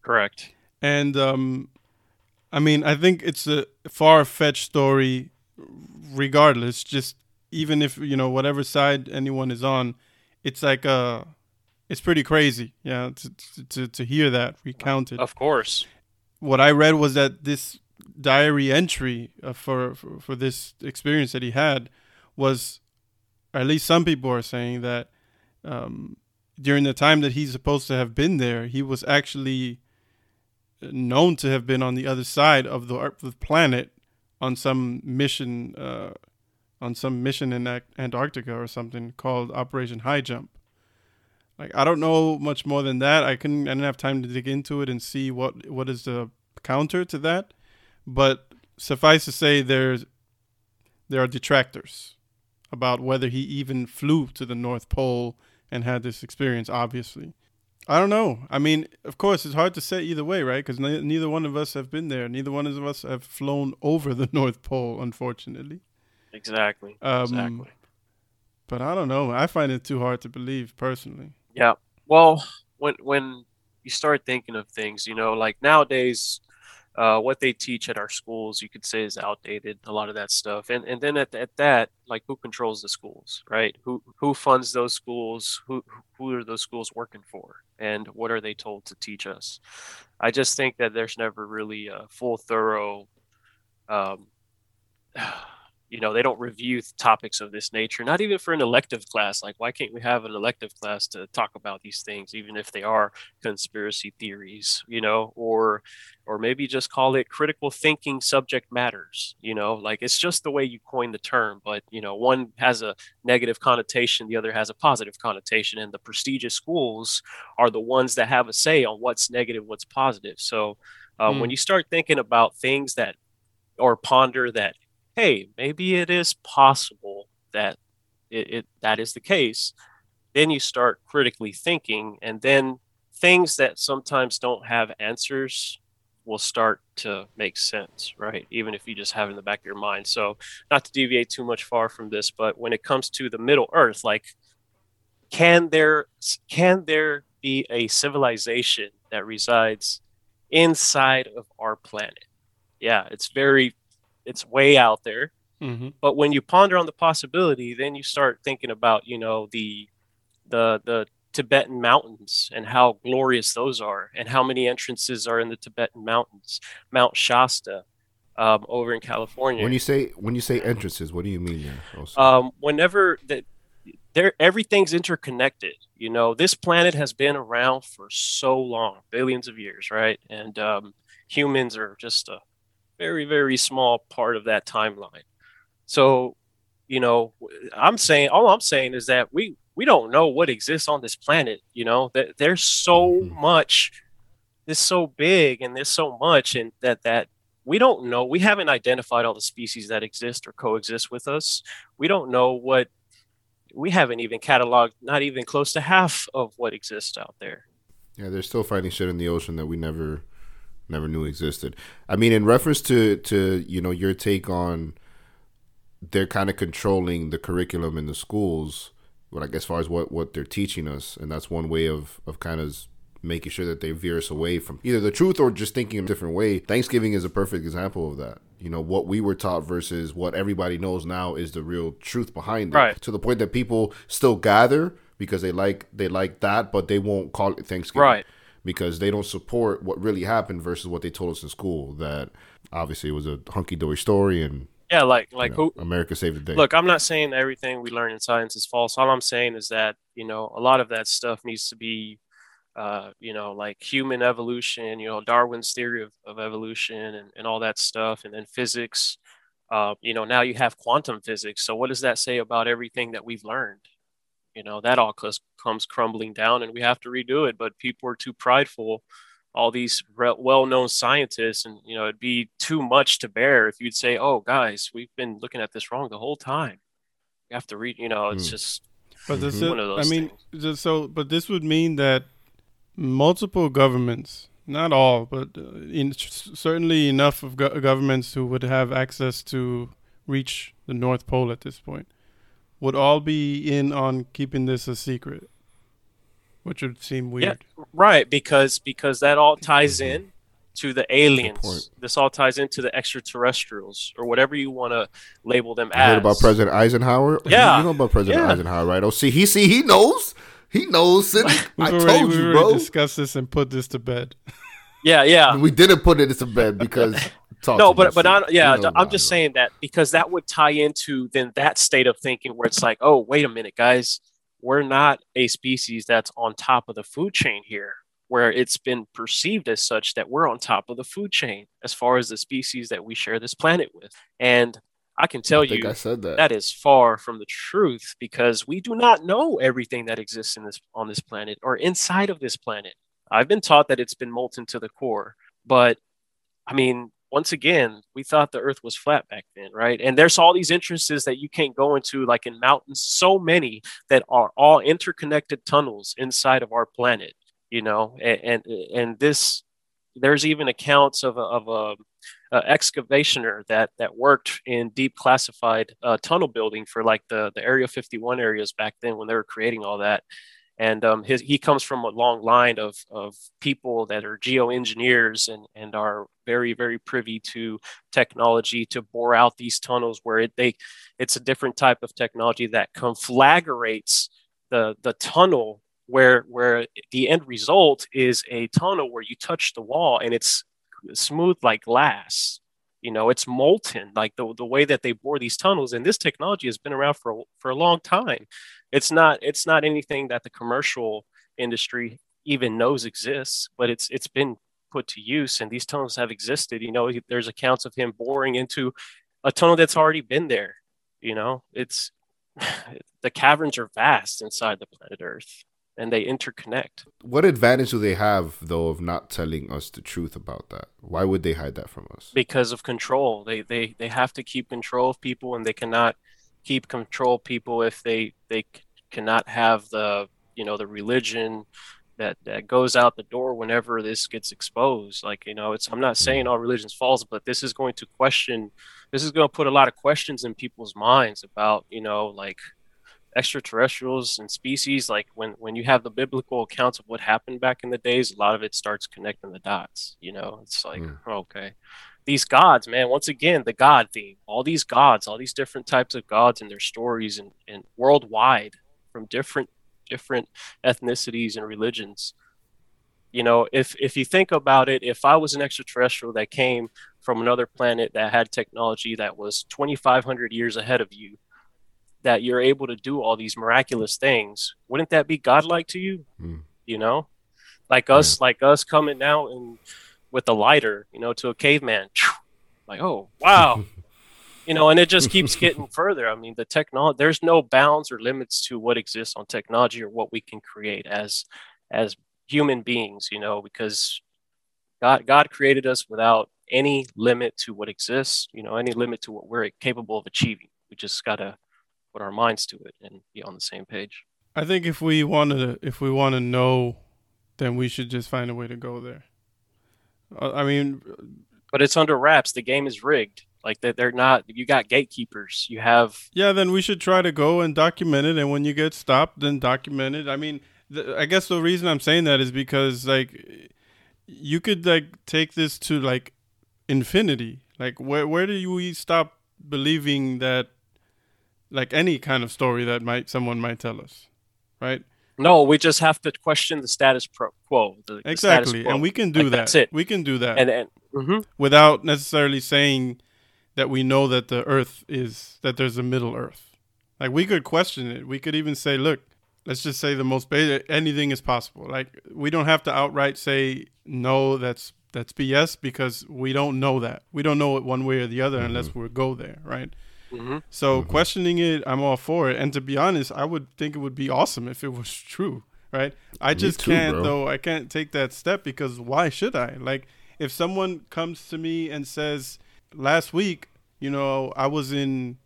correct.
and um i mean i think it's a far-fetched story regardless just even if you know whatever side anyone is on it's like uh it's pretty crazy yeah to to, to hear that recounted
Of course.
what I read was that this diary entry uh, for, for for this experience that he had was, at least some people are saying that um, during the time that he's supposed to have been there, he was actually known to have been on the other side of the, Earth- the planet on some mission, uh, on some mission in Antarctica or something called Operation Highjump. Like I don't know much more than that. I couldn't. I didn't have time to dig into it and see what what is the counter to that. But suffice to say, there's there are detractors about whether he even flew to the North Pole and had this experience, obviously. I don't know. I mean, of course, it's hard to say either way, right? Because ne- neither one of us have been there. Neither one of us have flown over the North Pole, unfortunately.
Exactly.
Um,
exactly.
But I don't know. I find it too hard to believe, personally.
Yeah. Well, when when you start thinking of things, you know, like nowadays, uh, what they teach at our schools, you could say is outdated. A lot of that stuff, and and then at, at that, like who controls the schools, right? Who who funds those schools? Who who are those schools working for? And what are they told to teach us? I just think that there's never really a full, thorough. Um, you know they don't review topics of this nature not even for an elective class like why can't we have an elective class to talk about these things even if they are conspiracy theories you know or or maybe just call it critical thinking subject matters you know like it's just the way you coin the term but you know one has a negative connotation the other has a positive connotation and the prestigious schools are the ones that have a say on what's negative what's positive so uh, mm. when you start thinking about things that or ponder that hey, maybe it is possible that it, it, that is the case, then you start critically thinking, and then things that sometimes don't have answers will start to make sense, right? Even if you just have in the back of your mind. So, not to deviate too much far from this, but when it comes to the Middle Earth, like, can there can there be a civilization that resides inside of our planet? Yeah, it's very it's way out there. Mm-hmm. But when you ponder on the possibility, then you start thinking about, you know, the the the Tibetan mountains and how glorious those are, and how many entrances are in the Tibetan mountains, Mount Shasta, um, over in California.
When you say when you say entrances, what do you mean there?
Um, whenever that there everything's interconnected. You know, this planet has been around for so long, billions of years, right? And um, humans are just a very very small part of that timeline. So you know i'm saying all i'm saying is that we we don't know what exists on this planet you know? That there's so mm-hmm. much it's so big and there's so much and that that we don't know. We haven't identified all the species that exist or coexist with us. We don't know what we haven't even cataloged not even close to half of what exists out there.
Yeah they're still finding shit in the ocean that we never never knew existed. I mean, in reference to to you know your take on they're kind of controlling the curriculum in the schools, like as far as what what they're teaching us, and that's one way of of kind of making sure that they veer us away from either the truth or just thinking a different way. Thanksgiving is a perfect example of that. You know, what we were taught versus what everybody knows now is the real truth behind it.
Right.
To the point that people still gather because they like they like that, but they won't call it Thanksgiving.
Right
because they don't support what really happened versus what they told us in school. That obviously it was a hunky dory story and
yeah, like like
you know, who America saved the day.
Look, I'm not saying everything we learn in science is false. All I'm saying is that you know a lot of that stuff needs to be, uh, you know, like human evolution, you know, Darwin's theory of, of evolution and, and all that stuff, and then physics. Uh, you know, now you have quantum physics. So what does that say about everything that we've learned? You know that all comes crumbling down and we have to redo it but people are too prideful. All these well-known scientists and you know it'd be too much to bear if you'd say oh guys we've been looking at this wrong the whole time. You have to read you know it's mm. just
but this one of those i mean just so but this would mean that multiple governments not all but uh, in, certainly enough of go- governments who would have access to reach the north pole at this point would all be in on keeping this a secret, which would seem weird.
Yeah, right, because because that all ties mm-hmm. in to the aliens. This all ties into the extraterrestrials or whatever you want to label them you as.
Heard about President Eisenhower?
Yeah,
you know about President yeah. Eisenhower, right? Oh, see, he see he knows. He knows. I already, told you, bro.
Discuss this and put this to bed.
Yeah, yeah.
We didn't put it to bed because
no, but but I, yeah, know I'm just saying that because that would tie into then that state of thinking where it's like, oh, wait a minute, guys, we're not a species that's on top of the food chain here, where it's been perceived as such that we're on top of the food chain as far as the species that we share this planet with, and I can tell I you
I said that.
that is far from the truth because we do not know everything that exists in this on this planet or inside of this planet. I've been taught that it's been molten to the core, but I mean, once again, we thought the earth was flat back then, right? And there's all these entrances that you can't go into, like in mountains, so many that are all interconnected tunnels inside of our planet, you know, and and, and this there's even accounts of a, of a, a excavationer that that worked in deep classified uh, tunnel building for like the the Area 51 areas back then when they were creating all that, and um, his, he comes from a long line of, of people that are geoengineers and, and are very very privy to technology to bore out these tunnels where it, they it's a different type of technology that conflagrates the the tunnel where where the end result is a tunnel where you touch the wall and it's smooth like glass. You know it's molten like the, the way that they bore these tunnels. And this technology has been around for for a long time it's not it's not anything that the commercial industry even knows exists but it's it's been put to use and these tunnels have existed you know there's accounts of him boring into a tunnel that's already been there you know it's the caverns are vast inside the planet earth and they interconnect.
What advantage do they have though of not telling us the truth about that? Why would they hide that from us?
Because of control. They they they have to keep control of people and they cannot keep control people if they they cannot have the you know the religion that that goes out the door whenever this gets exposed. Like you know it's i'm not saying all religions false but this is going to question this is going to put a lot of questions in people's minds about you know like extraterrestrials and species. Like when when you have the biblical accounts of what happened back in the days a lot of it starts connecting the dots you know? It's like mm. okay these gods man once again the god theme all these gods all these different types of gods and their stories and, and worldwide from different different ethnicities and religions you know if if you think about it if i was an extraterrestrial that came from another planet that had technology that was 2500 years ahead of you that you're able to do all these miraculous things wouldn't that be godlike to you mm. you know like us yeah. like us coming now and with a lighter you know to a caveman. Like oh wow. You know and it just keeps getting further. I mean the technology there's no bounds or limits to what exists on technology or what we can create as as human beings you know because god god created us without any limit to what exists you know any limit to what we're capable of achieving. We just gotta put our minds to it and be on the same page.
I think if we want to, if we want to know, then we should just find a way to go there. I mean,
but it's under wraps. The game is rigged. Like that, they're not. You got gatekeepers. You have.
Yeah, then we should try to go and document it. And when you get stopped, then document it. I mean, th- I guess the reason I'm saying that is because like you could like take this to like infinity. Like where where do we stop believing that like any kind of story that might someone might tell us, right?
No, we just have to question the status quo. The,
exactly,
the quo.
and we can do like, that.
That's it.
We can do that,
and, and mm-hmm.
without necessarily saying that we know that the Earth is that there's a middle Earth. Like we could question it. We could even say, look, let's just say the most basic anything is possible. Like we don't have to outright say no, that's that's BS because we don't know that. We don't know it one way or the other mm-hmm. unless we go there, right? Mm-hmm. So mm-hmm. questioning it, I'm all for it. And to be honest, I would think it would be awesome if it was true, right? I Me just too, can't bro. though. I can't take that step because why should I? Like, if someone comes to me and says, "Last week, you know, I was in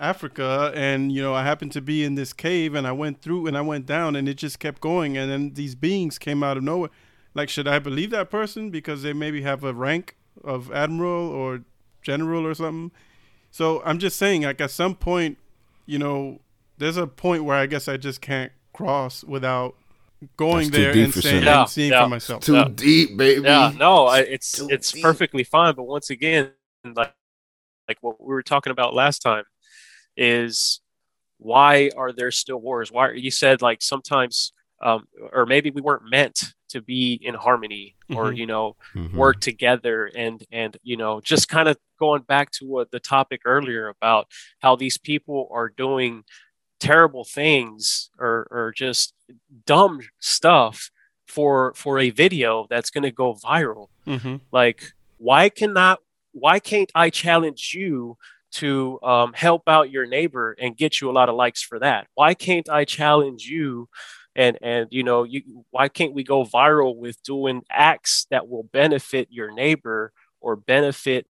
Africa and you know I happened to be in this cave and I went through and I went down and it just kept going and then these beings came out of nowhere." Like, should I believe that person because they maybe have a rank of admiral or general or something? So I'm just saying, like at some point, you know, there's a point where I guess I just can't cross without going there and, saying, yeah, and seeing yeah. for myself.
Too
yeah.
deep, baby.
Yeah, no, I, it's Too it's deep. perfectly fine. But once again, like like what we were talking about last time, is why are there still wars? Why you said like sometimes, um, or maybe we weren't meant to be in harmony or mm-hmm. you know mm-hmm. work together and and you know just kind of going back to what the topic earlier about how these people are doing terrible things or or just dumb stuff for for a video that's going to go viral mm-hmm. like why cannot why can't i challenge you to um, help out your neighbor and get you a lot of likes for that why can't i challenge you and and you know you why can't we go viral with doing acts that will benefit your neighbor or benefit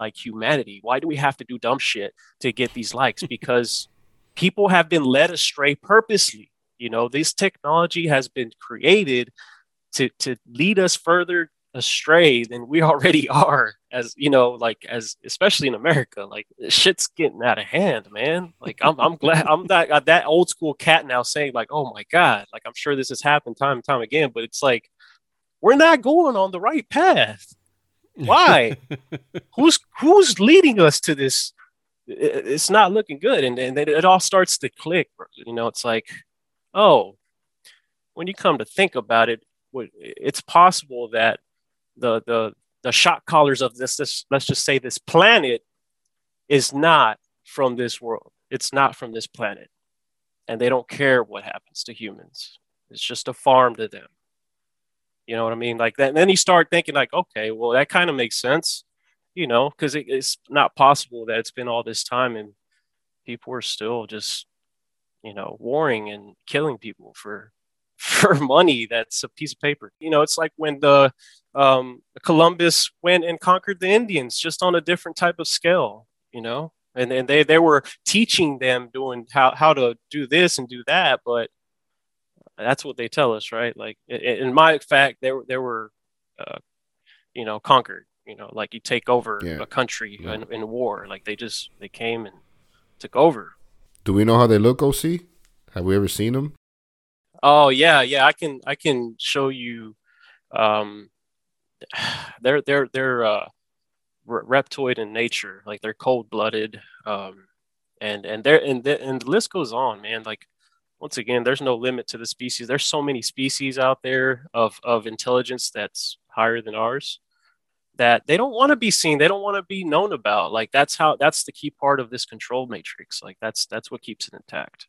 like humanity? Why do we have to do dumb shit to get these likes? Because people have been led astray purposely. You know, this technology has been created to to lead us further astray than we already are as you know like as especially in america like shit's getting out of hand man like i'm, I'm glad i'm that uh, that old school cat now saying like oh my god like i'm sure this has happened time and time again but it's like we're not going on the right path why who's who's leading us to this it's not looking good and, and it all starts to click you know it's like oh when you come to think about it it's possible that the the the shock collars of this this let's just say this planet is not from this world. It's not from this planet. And they don't care what happens to humans. It's just a farm to them. You know what I mean? Like that. And then you start thinking, like, okay, well, that kind of makes sense, you know, because it, it's not possible that it's been all this time and people are still just, you know, warring and killing people for for money that's a piece of paper. You know, it's like when the um, Columbus went and conquered the Indians just on a different type of scale, you know, and, and they, they were teaching them doing how, how to do this and do that. But that's what they tell us, right? Like in my fact, they were, they were, uh, you know, conquered, you know, like you take over yeah. a country yeah. in, in war. Like they just, they came and took over.
Do we know how they look, OC? Have we ever seen them?
Oh yeah, yeah. I can I can show you um, they're they're they're uh, reptoid in nature. Like they're cold blooded, um, and and they're and the, and the list goes on, man. Like once again, there's no limit to the species. There's so many species out there of of intelligence that's higher than ours that they don't want to be seen they don't want to be known about like that's how that's the key part of this control matrix like that's that's what keeps it intact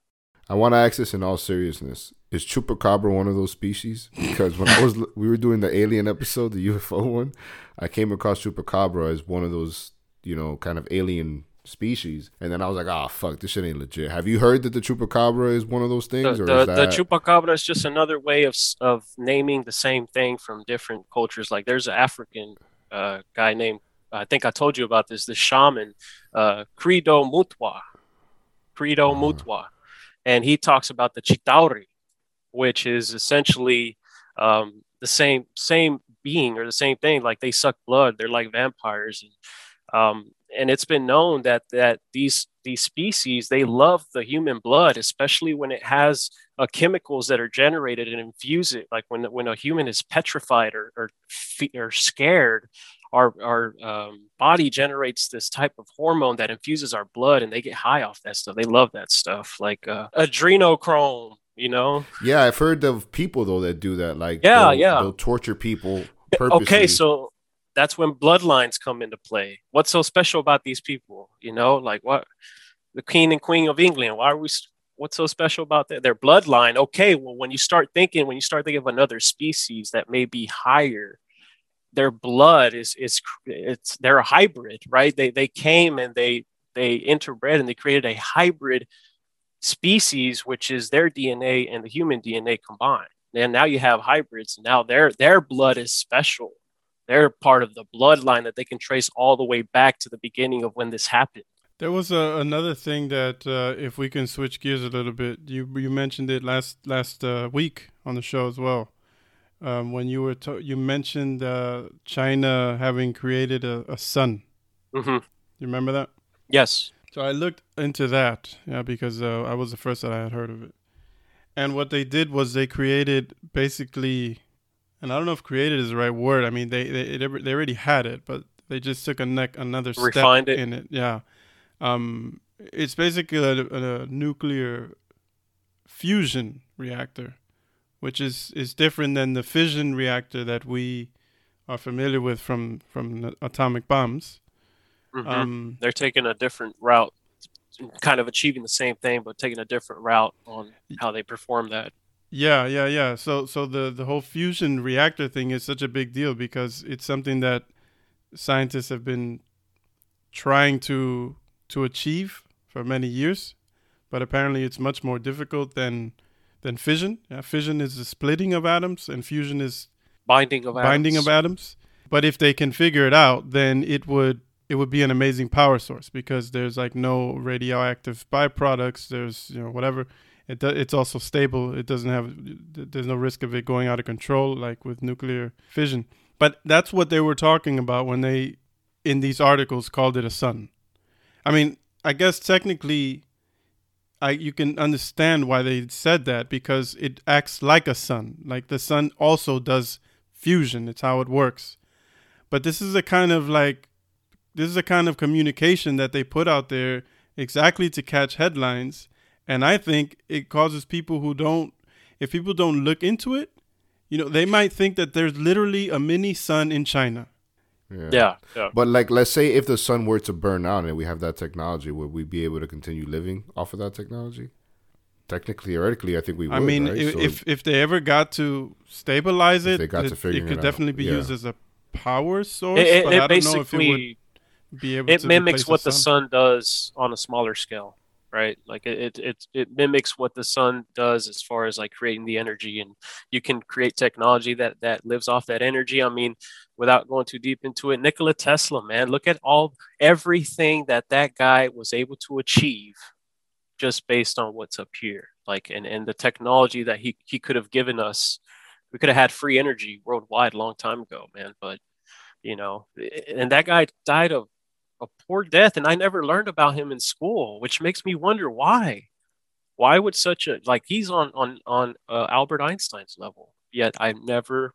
I want to ask this in all seriousness: Is chupacabra one of those species? Because when I was we were doing the alien episode, the UFO one, I came across chupacabra as one of those you know kind of alien species, and then I was like, "Ah, oh, fuck, this shit ain't legit." Have you heard that the chupacabra is one of those things?
The, the, that... the chupacabra is just another way of of naming the same thing from different cultures. Like there's an African uh, guy named I think I told you about this, the shaman, uh, Credo Mutwa. Credo uh-huh. Mutwa and he talks about the chitauri, which is essentially um, the same same being or the same thing. Like they suck blood, they're like vampires, and um, and it's been known that that these these species they love the human blood, especially when it has uh, chemicals that are generated and infuse it. Like when when a human is petrified or or, or scared, our our um, body generates this type of hormone that infuses our blood, and they get high off that stuff. They love that stuff, like uh, adrenochrome. You know?
Yeah, I've heard of people though that do that. Like,
yeah, they'll,
yeah, they'll torture people. Purposely.
Okay, so that's when bloodlines come into play. What's so special about these people? You know, like what the king and queen of England. Why are we? What's so special about that? Their bloodline. Okay, well, when you start thinking, when you start thinking of another species that may be higher their blood is is it's they're a hybrid, right? They they came and they they interbred and they created a hybrid species, which is their DNA and the human DNA combined. And now you have hybrids. Now their their blood is special. They're part of the bloodline that they can trace all the way back to the beginning of when this happened.
There was a, another thing that, uh, if we can switch gears a little bit, you you mentioned it last last uh, week on the show as well um, when you were to- you mentioned uh, China having created a, a sun.
Mm-hmm.
You remember that?
Yes.
So I looked into that, yeah, because uh, I was the first that I had heard of it. And what they did was they created basically, and I don't know if "created" is the right word. I mean, they they they already had it, but they just took a neck another step
Refined it.
in it. Yeah. Um, it's basically a, a nuclear fusion reactor which is is different than the fission reactor that we are familiar with from from atomic bombs.
Mm-hmm. Um, They're taking a different route, kind of achieving the same thing, but taking a different route on how they perform that.
Yeah, yeah, yeah. So so the the whole fusion reactor thing is such a big deal because it's something that scientists have been trying to to achieve for many years, but apparently it's much more difficult than than fission. Yeah, fission is the splitting of atoms, and fusion is
binding of
binding
atoms.
of atoms. But if they can figure it out, then it would it would be an amazing power source because there's like no radioactive byproducts. There's you know whatever. It do, it's also stable. It doesn't have. There's no risk of it going out of control like with nuclear fission. But that's what they were talking about when they, in these articles, called it a sun. I mean, I guess technically, I you can understand why they said that because it acts like a sun. Like the sun also does fusion. It's how it works. But this is a kind of like this is a kind of communication that they put out there exactly to catch headlines. And I think it causes people who don't, if people don't look into it, you know, they might think that there's literally a mini sun in China.
Yeah. yeah. yeah.
But like, let's say if the sun were to burn out and we have that technology, would we be able to continue living off of that technology? Technically, theoretically, I think we would.
I mean,
right?
if, so if, if they ever got to stabilize it,
they got
it,
to figure
it could
it
definitely
out.
be
Yeah.
used as a power source.
It, it,
but
it
I don't know if it would
basically
be able
it
to
mimics what
the
the sun does on a smaller scale, right? Like it, it it mimics what the sun does as far as like creating the energy, and you can create technology that that lives off that energy. I mean, without going too deep into it, Nikola Tesla, man, look at all everything that that guy was able to achieve just based on what's up here, like and and the technology that he he could have given us. We could have had free energy worldwide a long time ago, man. But you know, and that guy died of a poor death, and I never learned about him in school, which makes me wonder why. Why would such a like he's on on on uh, Albert Einstein's level, yet I never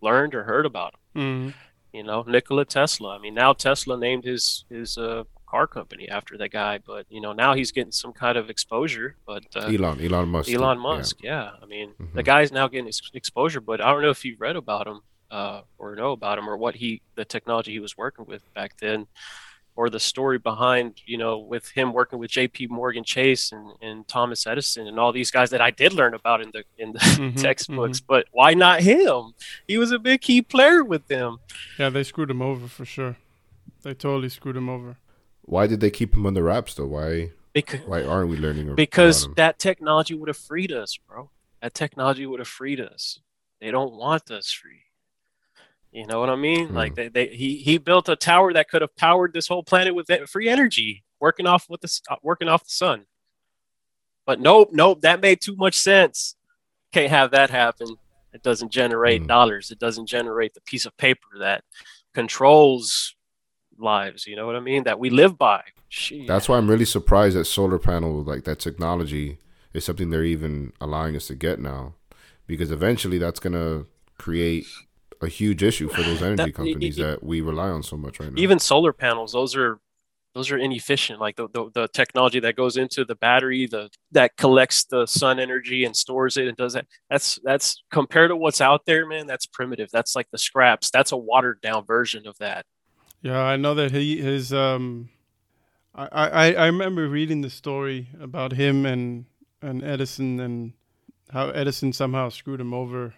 learned or heard about him.
Mhm.
You know, Nikola Tesla. I mean, now Tesla named his his uh, car company after that guy, but you know now he's getting some kind of exposure. But uh,
Elon, Elon Musk.
Elon. Musk, yeah. I mean, the
Mhm.
guy's now getting ex- exposure, but I don't know if you read about him uh, or know about him or what he, the technology he was working with back then, or the story behind, you know, with him working with J.P. Morgan Chase and, and Thomas Edison and all these guys that I did learn about in the in the
Mhm,
textbooks. But why not him? He was a big key player with them.
Yeah, they screwed him over for sure. They totally screwed him over.
Why did they keep him under wraps though? Why
Because
why aren't we learning
because
about him?
that technology would have freed us, bro. That technology would have freed us. They don't want us free. You know what I mean?
Hmm.
Like they, they he he built a tower that could have powered this whole planet with free energy, working off with the uh, working off the sun. But nope, nope, that made too much sense. Can't have that happen. It doesn't generate
Hmm.
dollars. It doesn't generate the piece of paper that controls lives. You know what I mean? That we live by. Shit.
That's why I'm really surprised that solar panel, like that technology, is something they're even allowing us to get now, because eventually that's gonna create a huge issue for those energy
That-
companies
it- it-
that we rely on so much right now.
even solar panels those are those are inefficient like the, the, the technology that goes into the battery the that collects the sun energy and stores it and does that that's that's compared to what's out there man that's primitive that's like the scraps that's a watered down version of that
Yeah, I know that he his um, I I I remember reading the story about him and and Edison and how Edison somehow screwed him over,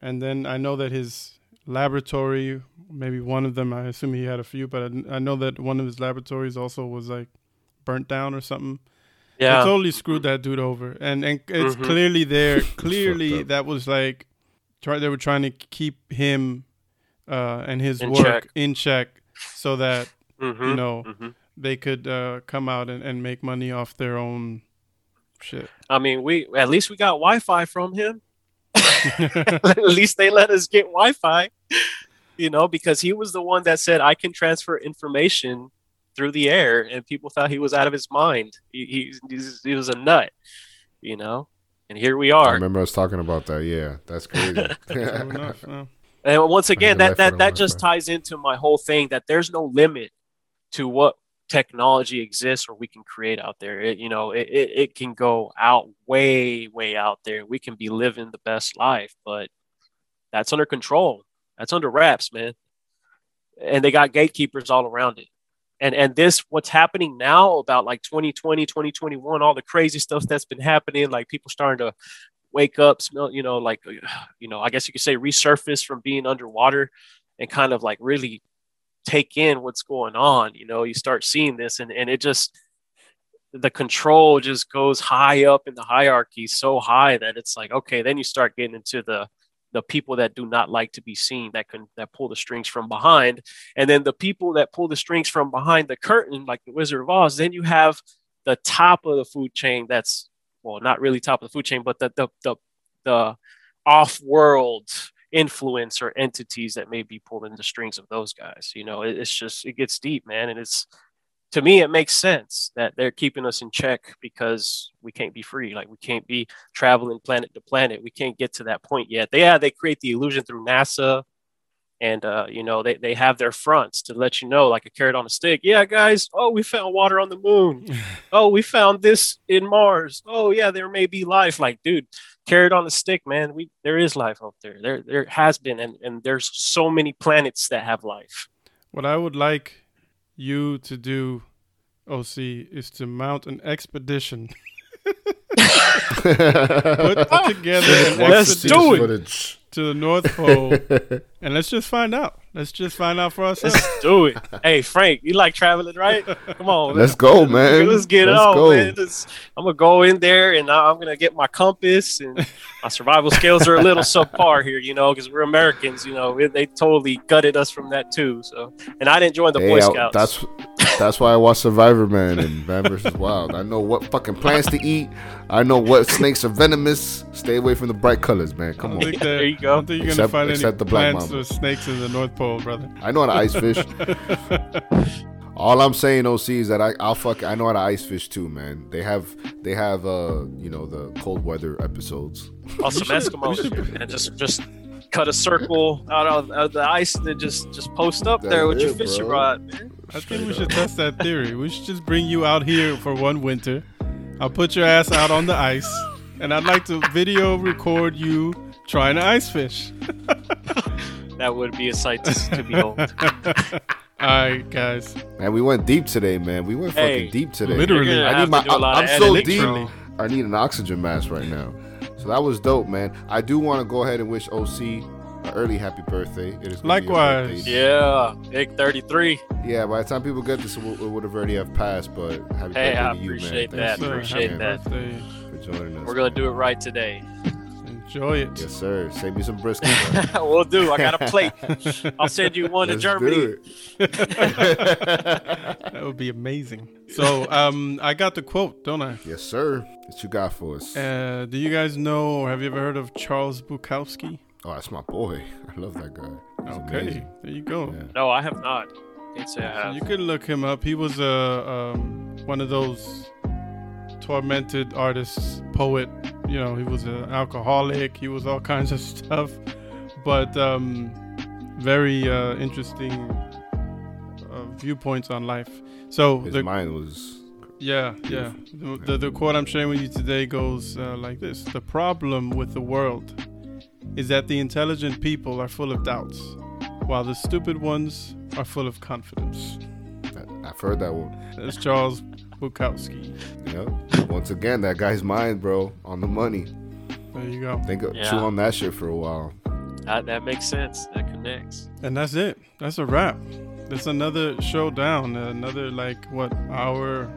and then I know that his laboratory, maybe one of them, I assume he had a few, but I, I know that one of his laboratories also was like burnt down or something.
Yeah
totally screwed that dude over, and and it's
Mhm.
clearly there. Clearly, that was like, try. They were trying to keep him, uh, and his
In
work
check.
in check, so that
Mhm,
you know
mhm.
they could uh, come out and, and make money off their own shit.
i mean we at least we got wi-fi from him at least they let us get Wi-Fi, you know, because he was the one that said I can transfer information through the air, and people thought he was out of his mind. He he, he's- he was a nut, you know. And here we are.
I
are.
remember us talking about that. Yeah, that's crazy.
Enough. yeah.
And once again, that that that just ties into my whole thing that there's no limit to what technology exists or we can create out there. It, you know, it, it, it can go out way, way out there. We can be living the best life, but that's under control. That's under wraps, man. And they got gatekeepers all around it. And and this what's happening now about like 2020, 2021, all the crazy stuff that's been happening, like people starting to wake up, smell, you know, like you know, I guess you could say resurface from being underwater and kind of like really take in what's going on. You know, you start seeing this and, and it just the control just goes high up in the hierarchy so high that it's like, okay, then you start getting into the the people that do not like to be seen that can that pull the strings from behind and then the people that pull the strings from behind the curtain like the wizard of oz then you have the top of the food chain that's well not really top of the food chain but the the the, the off-world influence or entities that may be pulling the strings of those guys you know it's just it gets deep man and it's to me it makes sense that they're keeping us in check because we can't be free like we can't be traveling planet to planet we can't get to that point yet. They yeah they create the illusion through nasa and uh, you know they, they have their fronts to let you know like a carrot on a stick. Yeah guys. Oh we found water on the moon. Oh we found this in mars. Oh yeah there may be life. Like dude carrot on a stick man. We there is life out there. There there has been and, and there's so many planets that have life.
What i would like you to do, OC, is to mount an expedition. put, put together an
Let's do it.
to the North Pole, and let's just find out. Let's just find out for ourselves.
Let's do it. hey, Frank, you like traveling, right? Come on.
Let's go, man.
Let's get
let's
it on,
go.
man. Let's, I'm gonna go in there, and I'm gonna get my compass, and my survival skills are a little subpar here, you know, because we're Americans. You know, they totally gutted us from that too. So, and I didn't join the
Hey,
Boy
I-
Scouts.
that's that's why I watch Survivorman and Man vs. Wild. I know what fucking plants to eat. I know what snakes are venomous. Stay away from the bright colors, man. Come
don't
on.
think that-
There you go.
I don't think you're
Except-
gonna find
except
any
the
plants
mamba.
or snakes in the North Pole, brother.
I know how to ice fish. All I'm saying, OC, is that I, I'll fuck. I know how to ice fish too, man. They have, they have, uh, you know, the cold weather episodes.
Oh, some Eskimos, and just just cut a circle out of, out of the ice, and then just just post up
That's
there with your
it,
fishing rod. Man.
I think we should test that theory. We should just bring you out here for one winter. I'll put your ass out on the ice, and I'd like to video record you trying to ice fish.
That would be a sight to, to behold.
All right, guys.
Man, we went deep today, man. We went fucking deep today.
literally.
I need my.
to do a lot
I'm
of
so deep.
Literally.
I need an oxygen mask right now. So that was dope, man. I do want to go ahead and wish OC an early happy birthday. It is gonna
Likewise.
birthday.
Yeah, big 33.
Yeah, by the time people get this, it would, it would have already have passed. But happy
Hey,
birthday
I
to you,
appreciate
man.
that.
Thanks
appreciate
happy
that.
birthday.
for joining us.
We're gonna do it right today.
Enjoy it.
Yes, sir. Save me some brisket.
we'll do. I got a plate. I'll send you one to
Let's
Germany.
do it.
That would be amazing. So, um, I got the quote, don't I?
yes, sir. What you got for us?
Uh, do you guys know or have you ever heard of Charles Bukowski?
Oh, that's my boy. I love that guy. He's
Okay,
amazing.
there you go.
Yeah.
No, I have not. Can't say I
So
have.
you can look him up. He was a um, one of those tormented artists, poet. You know, he was an alcoholic. He was all kinds of stuff, but um, very uh, interesting uh, viewpoints on life. So
His
the,
mind was.
yeah, yeah. The, the, the quote I'm sharing with you today goes uh, like this: The problem with the world is that the intelligent people are full of doubts, while the stupid ones are full of confidence.
I- I've heard that one.
That's Charles Bukowski.
Yeah. Once again, that guy's mind, bro, on the money.
There you go.
Think of,
Yeah.
chew on that shit for a while.
That, that makes sense. That connects.
And that's it. That's a wrap. That's another show down. Another like what hour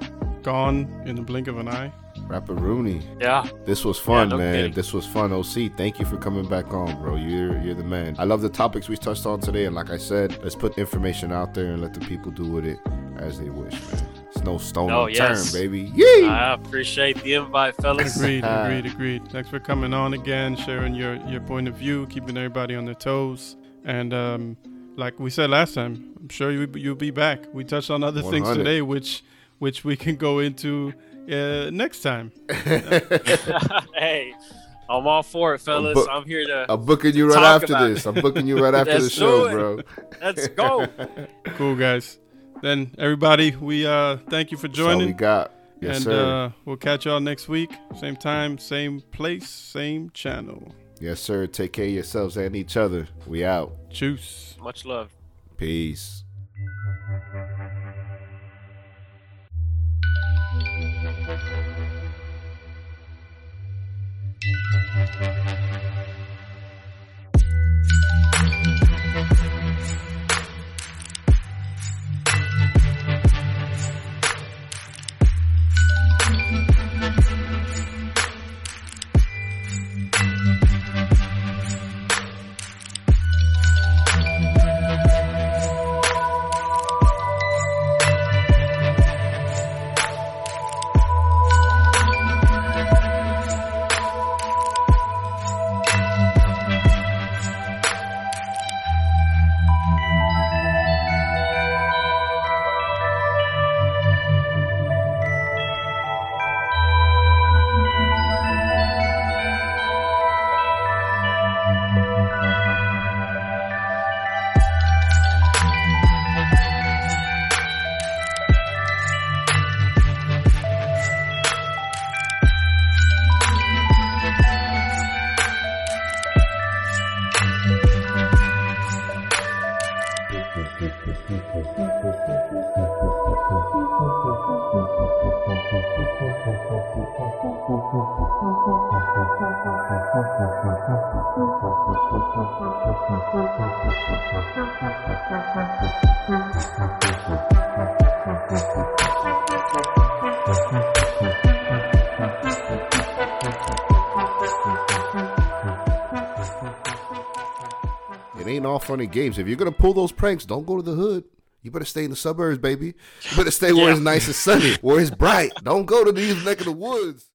gone in the blink of an eye.
Rapper Rooney.
Yeah.
This was fun,
no
man.
kidding.
This was fun. OC, thank you for coming back on, bro. You're you're the man. I love the topics we touched on today, and like I said, let's put information out there and let the people do with it as they wish, man. It's no stone
Oh,
unturned,
yes.
baby. Yee!
I appreciate the invite, fellas.
Agreed, agreed, agreed. Thanks for coming on again, sharing your your point of view, keeping everybody on their toes. And um, like we said last time, I'm sure you you'll be back. We touched on other things today, which which we can go into uh, next time.
hey, I'm all for it, fellas.
book-
I'm here to.
I'm booking you right after
about
this. I'm booking you right after the show,
it.
bro.
Let's go.
Cool, guys. Then everybody, we uh thank you for
That's all we got. Yes,
and
sir.
uh, we'll catch y'all next week. Same time, same place, same channel.
yes, sir. Take care of yourselves and each other. We out.
Choose.
Much love.
Peace. It ain't all fun and games. If you're gonna pull those pranks, don't go to the hood. You better stay in the suburbs, baby. You better stay where
Yeah.
it's nice and sunny, where it's bright. Don't go to these neck of the woods.